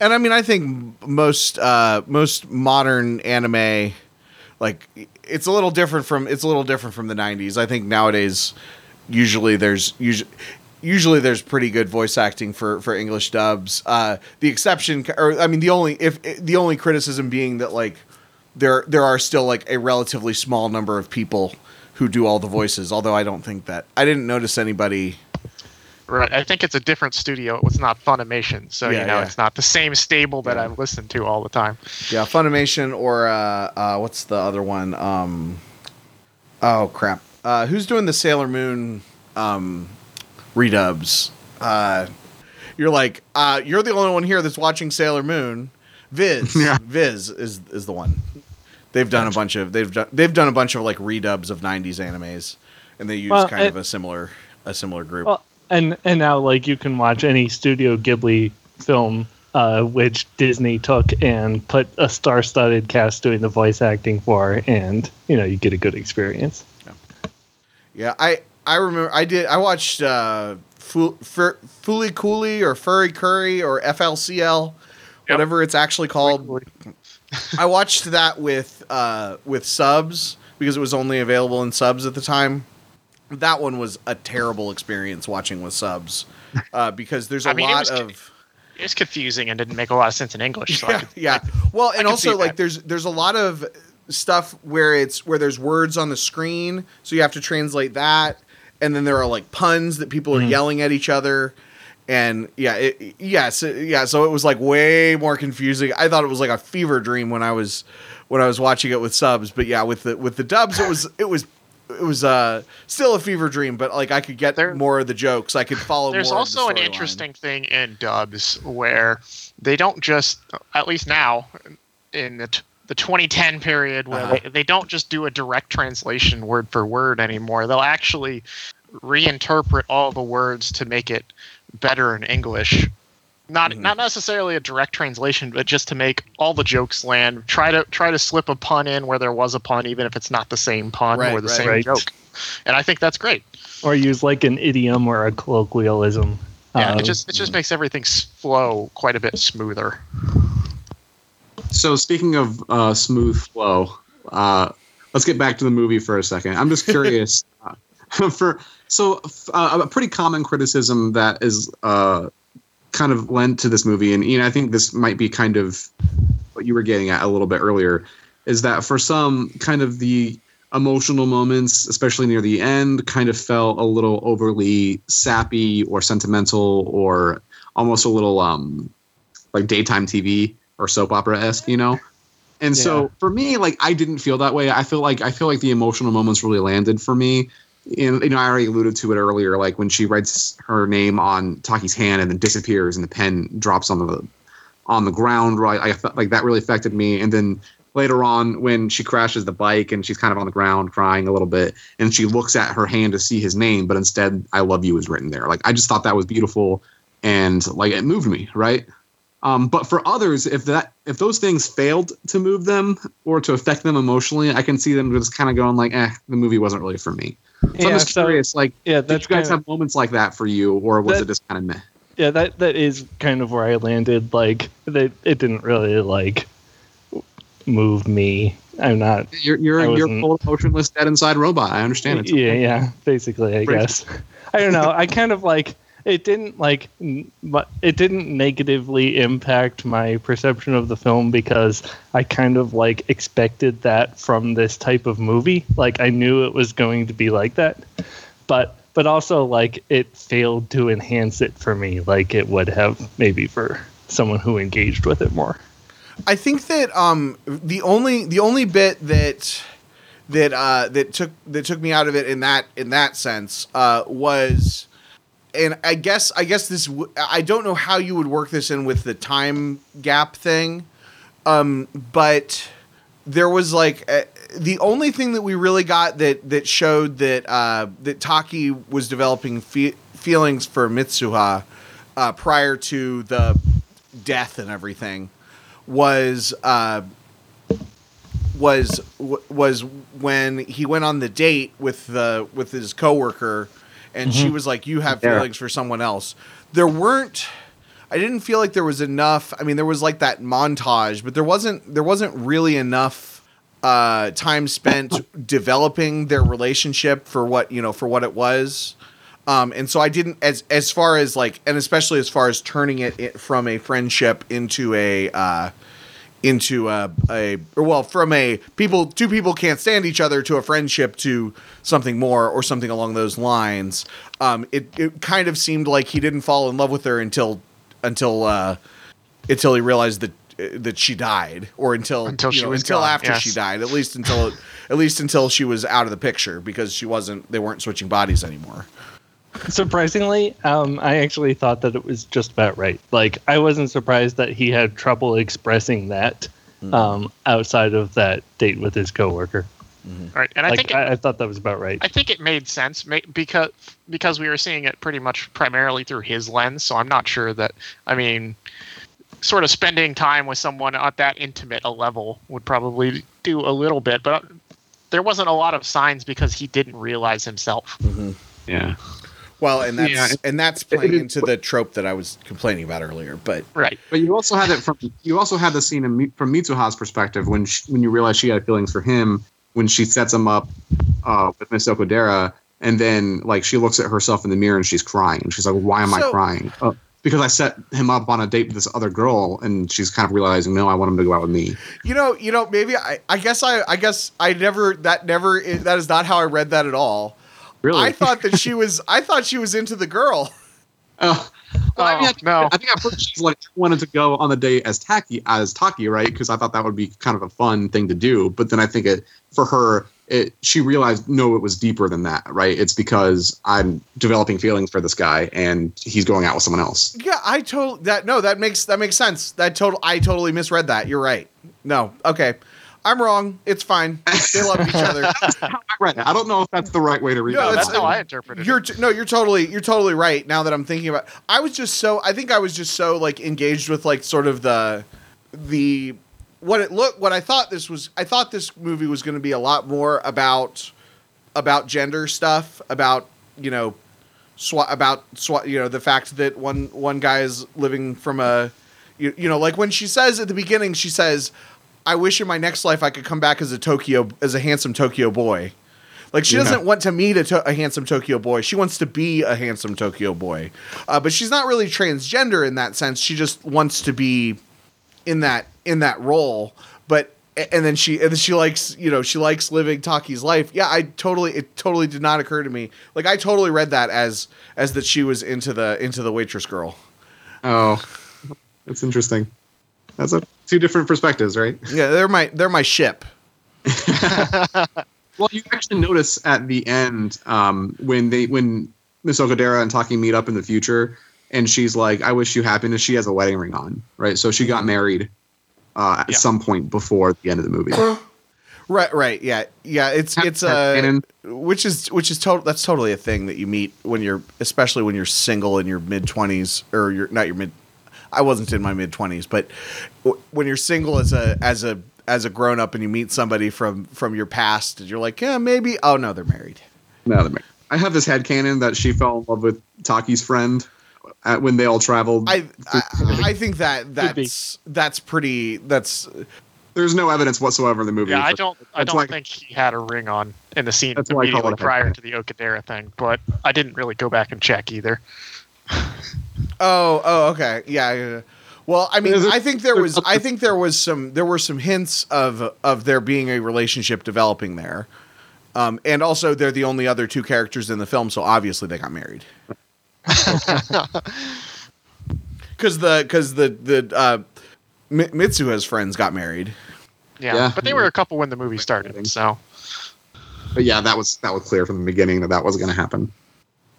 and I mean, I think most uh, most modern anime, like it's a little different from it's a little different from the '90s. I think nowadays, usually there's usually. Usually, there's pretty good voice acting for, for English dubs. Uh, the exception, or I mean, the only if the only criticism being that like there there are still like a relatively small number of people who do all the voices. Although I don't think that I didn't notice anybody Right. I think it's a different studio. It's not Funimation, so Yeah, you know yeah. it's not the same stable that I've listened to all the time. Yeah, Funimation or uh, uh, what's the other one? Um, oh crap! Uh, who's doing the Sailor Moon um, redubs? Uh, you're like, uh, you're the only one here that's watching Sailor Moon. Viz, Yeah. Viz is is the one. They've done a bunch of they've done they've done a bunch of like redubs of '90s animes, and they use Well, kind it- of a similar a similar group. Well, and and now like you can watch any Studio Ghibli film uh, which Disney took and put a star-studded cast doing the voice acting for, and you know you get a good experience. Yeah, I I remember I did I watched uh Fu- Fur, Fooly Cooley or Furry Curry or FLCL, whatever it's actually called. I watched that with uh with subs because it was only available in subs at the time. That one was a terrible experience watching with subs uh, because there's a I mean, it lot was- of It was confusing and didn't make a lot of sense in English. So yeah, could- yeah. Well, and also like that. there's there's a lot of stuff where it's where there's words on the screen, so you have to translate that, and then there are like puns that people are yelling at each other, and yeah, it, yes, it- yeah. So it was like way more confusing. I thought it was like a fever dream when I was when I was watching it with subs, but yeah, with the with the dubs, it was it was. It was uh, still a fever dream, but like I could get There- more of the jokes. I could follow. There's more of the also an storyline. interesting thing in dubs where they don't just, at least now, in the, t- the 2010 period, where Uh-huh. they, they don't just do a direct translation word for word anymore. They'll actually reinterpret all the words to make it better in English. Not Mm-hmm. not necessarily a direct translation, but just to make all the jokes land. Try to try to slip a pun in where there was a pun, even if it's not the same pun Right, or the right. same Right. joke. And I think that's great. Or use like an idiom or a colloquialism. Yeah, Uh, it just it just makes everything flow quite a bit smoother. So speaking of uh, smooth flow, uh, let's get back to the movie for a second. I'm just curious. uh, for so uh, a pretty common criticism that is uh, kind of lent to this movie, and know, I think this might be kind of what you were getting at a little bit earlier, is that for some kind of the emotional moments, especially near the end, kind of felt a little overly sappy or sentimental or almost a little um like daytime TV or soap opera esque, you know. And so for me, like I didn't feel that way. I feel like I feel like the emotional moments really landed for me. And you know, I already alluded to it earlier, like when she writes her name on Taki's hand and then disappears and the pen drops on the on the ground. Right, I felt like that really affected me. And then later on when she crashes the bike and she's kind of on the ground crying a little bit and she looks at her hand to see his name but instead i love you is written there like i just thought that was beautiful and like it moved me right um, but for others if that if those things failed to move them or to affect them emotionally i can see them just kind of going like eh the movie wasn't really for me. So Yeah, i'm just so- curious like yeah, did you guys kinda- have moments like that for you or was That- it just kind of meh? Yeah that that is kind of where i landed like that it didn't really like move me. I'm not you're you're you're full motionless dead inside robot. I understand it yeah yeah basically i guess. I don't know i kind of like it didn't like it didn't negatively impact my perception of the film because i kind of like expected that from this type of movie. Like i knew it was going to be like that but but also like it failed to enhance it for me like it would have maybe for someone who engaged with it more. I think that um the only the only bit that that uh that took that took me out of it in that in that sense uh was and I guess I guess this w- I don't know how you would work this in with the time gap thing um but there was like uh, the only thing that we really got that that showed that uh that Taki was developing fe- feelings for Mitsuha uh prior to the death and everything was uh, was was when he went on the date with the with his coworker, and she Mhm. was like, "You have Yeah. feelings for someone else." There weren't. I didn't feel like there was enough. I mean, there was like that montage, but there wasn't. There wasn't really enough uh, time spent developing their relationship for what you know for what it was. Um, and so I didn't as as far as like, and especially as far as turning it, it from a friendship into a uh, into a, a or well from a people two people can't stand each other to a friendship to something more or something along those lines. Um, it it kind of seemed like he didn't fall in love with her until until uh, until he realized that that she died or until Until she know, was until gone, after yes. she died at least until at least until she was out of the picture because she wasn't they weren't switching bodies anymore. Surprisingly, um, I actually thought that it was just about right. Like, I wasn't surprised that he had trouble expressing that um, outside of that date with his coworker. Right, and I like, think it- I, I thought that was about right. I think it made sense ma- because because we were seeing it pretty much primarily through his lens. So I'm not sure that I mean, sort of spending time with someone at that intimate a level would probably do a little bit, but there wasn't a lot of signs because he didn't realize himself. Yeah. Well, and that's Yeah. and that's playing into the trope that I was complaining about earlier. But right, But you also had it from you also had the scene in, from Mitsuha's perspective when she, when you realize she had feelings for him when she sets him up uh, with Miss Okudera, and then like she looks at herself in the mirror and she's crying and she's like, "Why am So- I crying?" "Oh, because I set him up on a date with this other girl, and she's kind of realizing, "No, I want him to go out with me." You know, you know, maybe I, I guess I, I guess I never that never that is not how I read that at all. Really? I thought that she was, I thought she was into the girl. Oh, well, I, mean, I, think, no. I think at first she's like wanted to go on the date as Taki as Taki, right? Because I thought that would be kind of a fun thing to do. But then I think it for her, it she realized no, it was deeper than that, right? It's because I'm developing feelings for this guy, and he's going out with someone else. Yeah, I totally that no, that makes that makes sense. That total, I totally misread that. You're right. No, okay, I'm wrong. It's fine. They love each other. I read it. I don't know if that's the right way to read No, it. that's how I interpreted You're it. no, you're totally you're totally right. Now that I'm thinking about, I was just so I think I was just so like engaged with like sort of the the what it looked what I thought this was. I thought this movie was going to be a lot more about about gender stuff, about you know, swa- about swa- you know the fact that one one guy is living from a you, you know like when she says at the beginning she says I wish in my next life I could come back as a Tokyo as a handsome Tokyo boy. Like she Yeah. doesn't want to meet a, to- a handsome Tokyo boy. She wants to be a handsome Tokyo boy. Uh, but she's not really transgender in that sense. She just wants to be in that in that role. But and then she and then she likes you know she likes living Taki's life. Yeah, I totally it totally did not occur to me. Like I totally read that as as that she was into the into the waitress girl. Oh, that's interesting. That's a two different perspectives, right? Yeah, they're my they're my ship. Well, you actually notice at the end um, when they when Miss Okudera and Taki meet up in the future, and she's like, "I wish you happiness." She has a wedding ring on, right? So she got married uh, at Yeah. some point before the end of the movie. Right, right, yeah, yeah. It's it's uh, which is which is total. That's totally a thing that you meet when you're, especially when you're single in your mid twenties or you're not your mid. I wasn't in my mid twenties, but w- when you're single as a as a as a grown up and you meet somebody from from your past, and you're like, yeah, maybe. Oh no, they're married. No, they're married. I have this head headcanon that she fell in love with Taki's friend at, when they all traveled. I I, I think that that's that's pretty. That's There's no evidence whatsoever in the movie. Yeah, I don't. I don't why- think he had a ring on in the scene That's why I call immediately it prior to the Okudera thing, but I didn't really go back and check either. Oh, oh, okay, yeah. yeah, yeah. Well, I mean, There's a- I think there was, I think there was some, there were some hints of of there being a relationship developing there, um, and also they're the only other two characters in the film, so obviously they got married. Because the because the the uh, Mi- Mitsuha's friends got married. Yeah, Yeah. but they were a couple when the movie started, so But yeah, that was that was clear from the beginning that that was going to happen.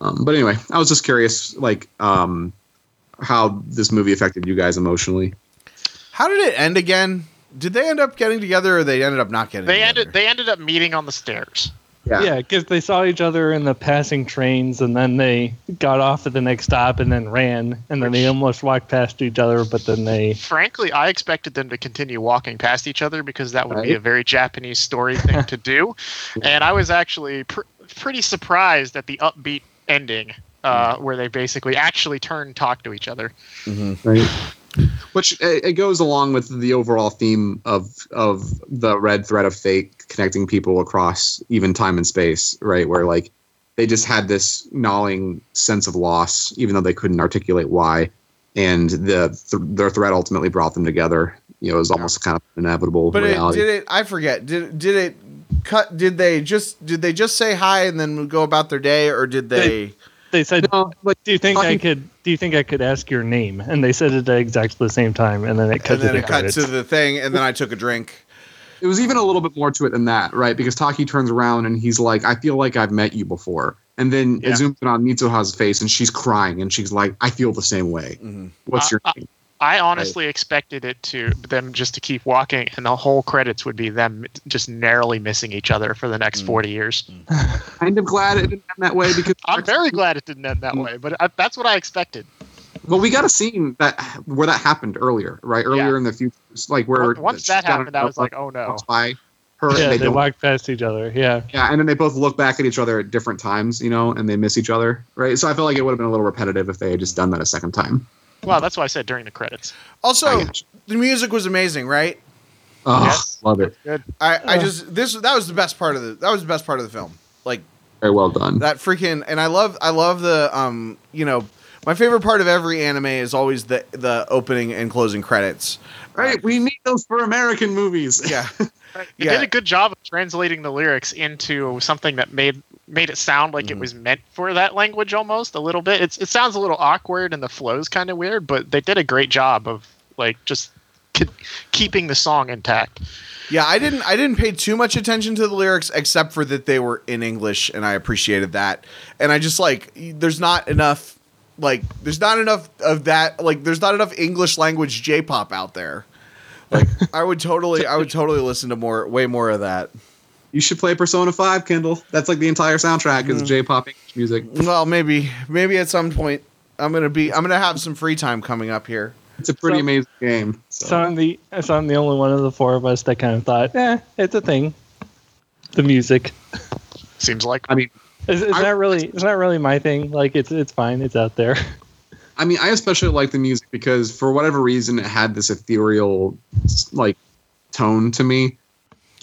Um, but anyway, I was just curious, like, um, how this movie affected you guys emotionally. How did it end again? Did they end up getting together, or they ended up not getting? they together? ended. They ended up meeting on the stairs. Yeah, because they saw each other in the passing trains, and then they got off at the next stop, and then ran, and then they almost walked past each other, but then they Frankly, I expected them to continue walking past each other because that would be a very Japanese story thing to do, and I was actually pr- pretty surprised at the upbeat ending. Uh, hmm. where they basically actually turn and talk to each other. Mm-hmm. right? Which it, it goes along with the overall theme of of the red thread of fate connecting people across even time and space, right? Where like they just had this gnawing sense of loss, even though they couldn't articulate why, and the th- their threat ultimately brought them together. You know, it was almost kind of inevitable But it, did it? I forget. Did did it cut? Did they just did they just say hi and then go about their day, or did they? they said, no, like "Do you think I could? Do you think I could ask your name?" And they said it at exactly the same time, and then it cut and to then the it cut to the thing, and then I took a drink. it was even a little bit more to it than that, right? Because Taki turns around and he's like, "I feel like I've met you before," and then Yeah. it zooms in on Mitsuha's face and she's crying and she's like, "I feel the same way." Mhm. What's your Uh, name? I honestly expected it to them just to keep walking, and the whole credits would be them just narrowly missing each other for the next mm. forty years. Mm. kind of glad it didn't end that way because I'm very glad it didn't end that mm. way, but I, that's what I expected. Well, we got a scene that where that happened earlier, right? Earlier Yeah. in the future, like where Once- Once that happened, I was like, oh no. by her, yeah, and they, they, don't, walked past each other. Yeah, yeah, and then they both look back at each other at different times, you know, and they miss each other, right? So I felt like it would have been a little repetitive if they had just done that a second time. Well, that's why I said during the credits. Also, the music was amazing, right? Oh, Yes. love it, Good. I, I just this that was the best part of the that was the best part of the film. Like very well done. that freaking and I love I love the um you know my favorite part of every anime is always the the opening and closing credits. Right, we need those for American movies. Yeah. They Yeah. did a good job of translating the lyrics into something that made made it sound like Mhm. it was meant for that language almost a little bit. It's it sounds a little awkward and the flow's kind of weird, but they did a great job of like just ke- keeping the song intact. Yeah, I didn't I didn't pay too much attention to the lyrics except for that they were in English and I appreciated that. And I just like there's not enough like there's not enough of that like there's not enough English language J-pop out there. Like I would totally I would totally listen to more way more of that. You should play Persona Five, Kendall. That's like the entire soundtrack Mm-hmm. is J-pop English music. Well, maybe maybe at some point I'm going to be I'm going to have some free time coming up here. It's a pretty So- amazing game. so I'm the so I'm the only one of the four of us that kind of thought, eh, it's a thing. The music. Seems like I mean, It's, it's I- not really it's not really my thing. Like it's it's fine. It's out there. I mean, I especially like the music because for whatever reason, it had this ethereal, like, tone to me,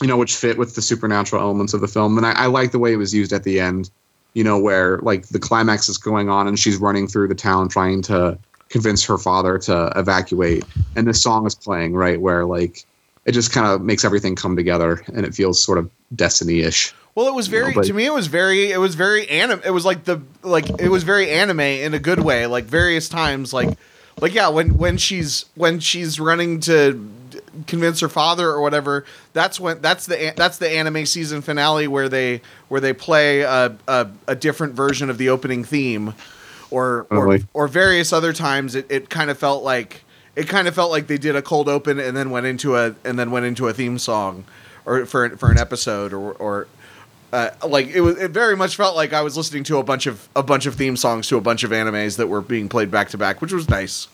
you know, which fit with the supernatural elements of the film. And I, I like the way it was used at the end, you know, where like the climax is going on and she's running through the town trying to convince her father to evacuate, and this song is playing right where like it just kind of makes everything come together and it feels sort of destiny-ish. Well, it was very but- to me. It was very. It was very anime. It was like the like it was very anime in a good way. Like various times, like like yeah, when when she's when she's running to convince her father or whatever. That's when that's the that's the anime season finale where they where they play a a, a different version of the opening theme, or or or various other times. It it kind of felt like it kind of felt like they did a cold open and then went into a and then went into a theme song, or for for an episode or or. Uh, like it was, it very much felt like I was listening to a bunch of a bunch of theme songs to a bunch of animes that were being played back to back, which was nice.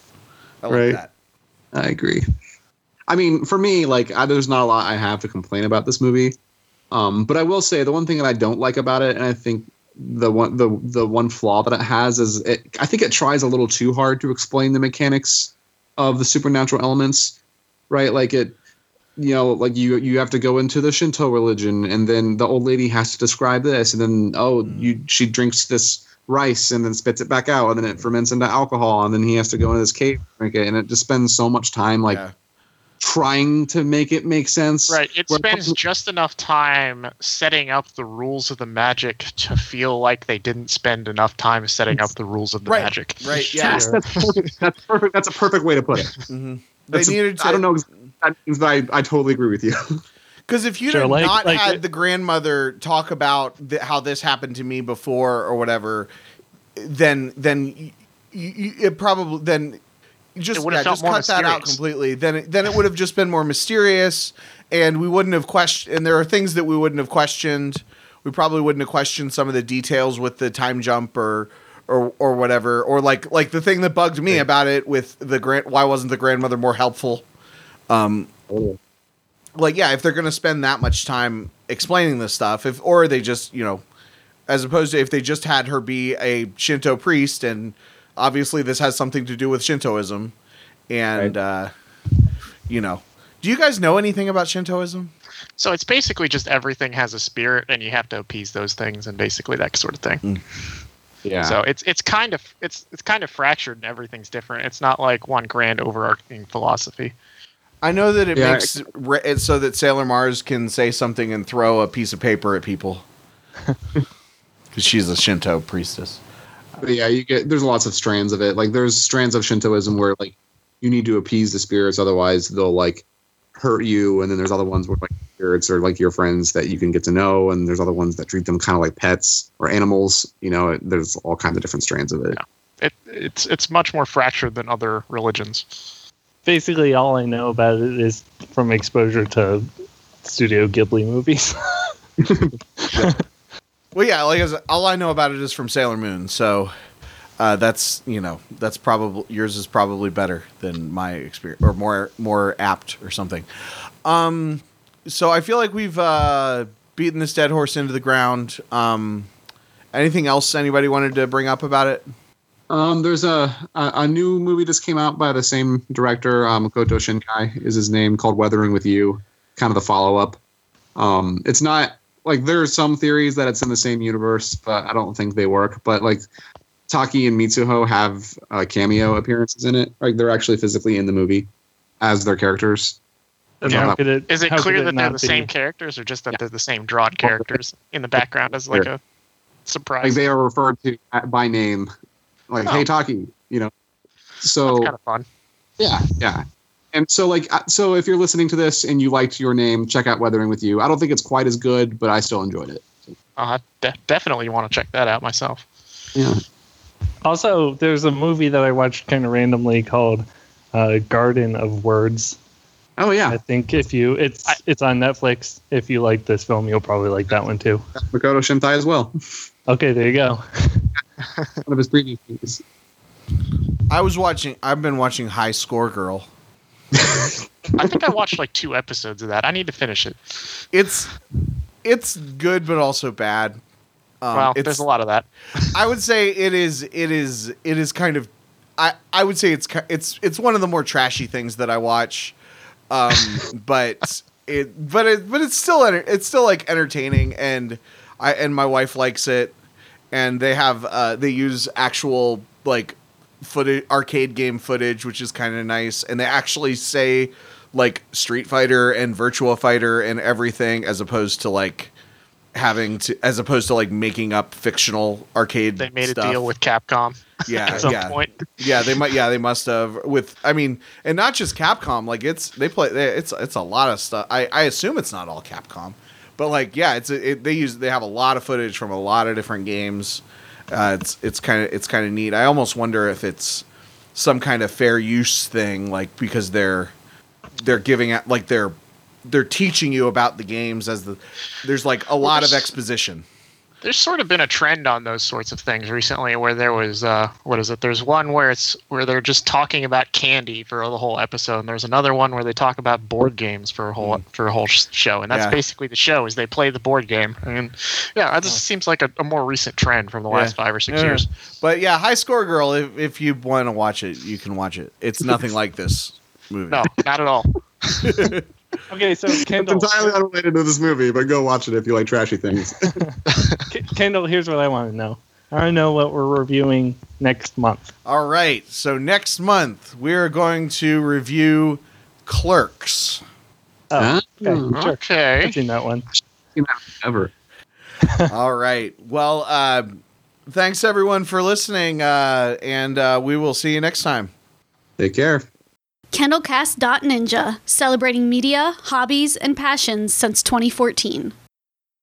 I like Right. that. I agree. I mean, for me, like, I, there's not a lot I have to complain about this movie. Um, but I will say the one thing that I don't like about it, and I think the one the the one flaw that it has is it. I think it tries a little too hard to explain the mechanics of the supernatural elements, right? Like it, you know, like you you have to go into the Shinto religion, and then the old lady has to describe this, and then oh, you she drinks this rice and then spits it back out, and then it ferments into alcohol, and then he has to go into this cave drink it, and it just spends so much time like trying to make it make sense. Right. It Where- spends just enough time setting up the rules of the magic to feel like they didn't spend enough time setting up the rules of the Right, magic. right, yeah. Yes, that's perfect. That's perfect. That's a perfect way to put it. Mm-hmm. They That's- needed to. I don't know. ex- That means, but I, I totally agree with you. Because if you'd Sure, have like- not like had it- the grandmother talk about th- how this happened to me before or whatever, then then y- y- y- it probably then just It would've yeah, felt just more cut that out mysterious. completely. Then it, then it would have just been more mysterious, and we wouldn't have questioned. And there are things that we wouldn't have questioned. We probably wouldn't have questioned some of the details with the time jump or. Or, or whatever, or like like the thing that bugged me about it with the grand. Why wasn't the grandmother more helpful? Um, like yeah if they're going to spend that much time explaining this stuff if or they just you know as opposed to if they just had her be a shinto priest and obviously this has something to do with shintoism and uh you know do you guys know anything about shintoism So it's basically just everything has a spirit, and you have to appease those things, and basically that sort of thing. Mm. Yeah. So it's it's kind of it's it's kind of fractured, and everything's different. It's not like one grand overarching philosophy. I know that it Yeah, makes re- it so that sailor mars can say something and throw a piece of paper at people because she's a shinto priestess But yeah, you get there's lots of strands of it. Like there's strands of Shintoism where like you need to appease the spirits, otherwise they'll like hurt you. And then there's other ones where like spirits are like your friends that you can get to know, and there's other ones that treat them kind of like pets or animals. You know, there's all kinds of different strands of it. It it's it's much more fractured than other religions. Basically, all I know about it is from exposure to Studio Ghibli movies. Well, yeah, like all I know about it is from Sailor Moon, so uh, that's you know that's probably yours is probably better than my experience or more more apt or something. Um, so I feel like we've uh, beaten this dead horse into the ground. Um, anything else anybody wanted to bring up about it? Um, there's a, a a new movie that's came out by the same director, um, Makoto Shinkai is his name, called Weathering with You, kind of the follow up. Um, it's not like there are some theories that it's in the same universe, but I don't think they work. But like Taki and Mitsuha have uh, cameo appearances in it, like they're actually physically in the movie as their characters. And Yeah. how could it- Is it how could clear that they're the be? same characters, or just that they're the same drawn characters in the background as like a surprise? Like they are referred to by name, like Oh. "Hey Taki," you know. So kind of fun. Yeah, yeah. And so, like, uh, so if you're listening to this and you liked your name, check out Weathering with You. I don't think it's quite as good, but I still enjoyed it. Uh, de- definitely want to check that out myself. Yeah. Also, there's a movie that I watched kind of randomly called uh, Garden of Words. Oh yeah, I think if you it's it's on Netflix. If you like this film, you'll probably like that one too. Makoto Shinkai as well. Okay, there you go. One of his previous movies. I was watching. I've been watching High Score Girl. I think I watched like two episodes of that. I need to finish it. It's it's good, but also bad. Um, well, it's- there's a lot of that. I would say it is it is it is kind of I I would say it's it's it's one of the more trashy things that I watch. Um but it but it but it's still it's still like entertaining and I and my wife likes it and they have uh they use actual like footage arcade game footage which is kind of nice and they actually say like Street Fighter and Virtua Fighter and everything as opposed to like having to as opposed to like making up fictional arcade They made stuff. a deal with Capcom. yeah yeah point. yeah they might yeah they must have with i mean and not just capcom like it's they play they, it's it's a lot of stuff i i assume it's not all capcom but like yeah it's a, it, they use they have a lot of footage from a lot of different games uh, it's it's kind of it's kind of neat i almost wonder if it's some kind of fair use thing, like because they're they're giving out like they're they're teaching you about the games as the there's like a lot of exposition. There's sort of been a trend on those sorts of things recently where there was uh what is it there's one where it's where they're just talking about candy for the whole episode and there's another one where they talk about board games for a whole for a whole show and that's Yeah. basically the show is they play the board game and yeah that just seems like a, a more recent trend from the last Yeah. five or six Yeah. years But yeah, High Score Girl. If if you want to watch it, you can watch it. It's nothing like this movie. no not at all Okay, so It's Kendall, entirely unrelated to this movie, but go watch it if you like trashy things. K- Kendall, here's what I want to know. I want to know what we're reviewing next month. All right. So next month we're going to review Clerks. Oh, okay, sure. okay I've seen that one. Ever. All right. Well, uh, thanks everyone for listening, uh, and uh, we will see you next time. Take care. Kendallcast.ninja, celebrating media, hobbies, and passions since 2014.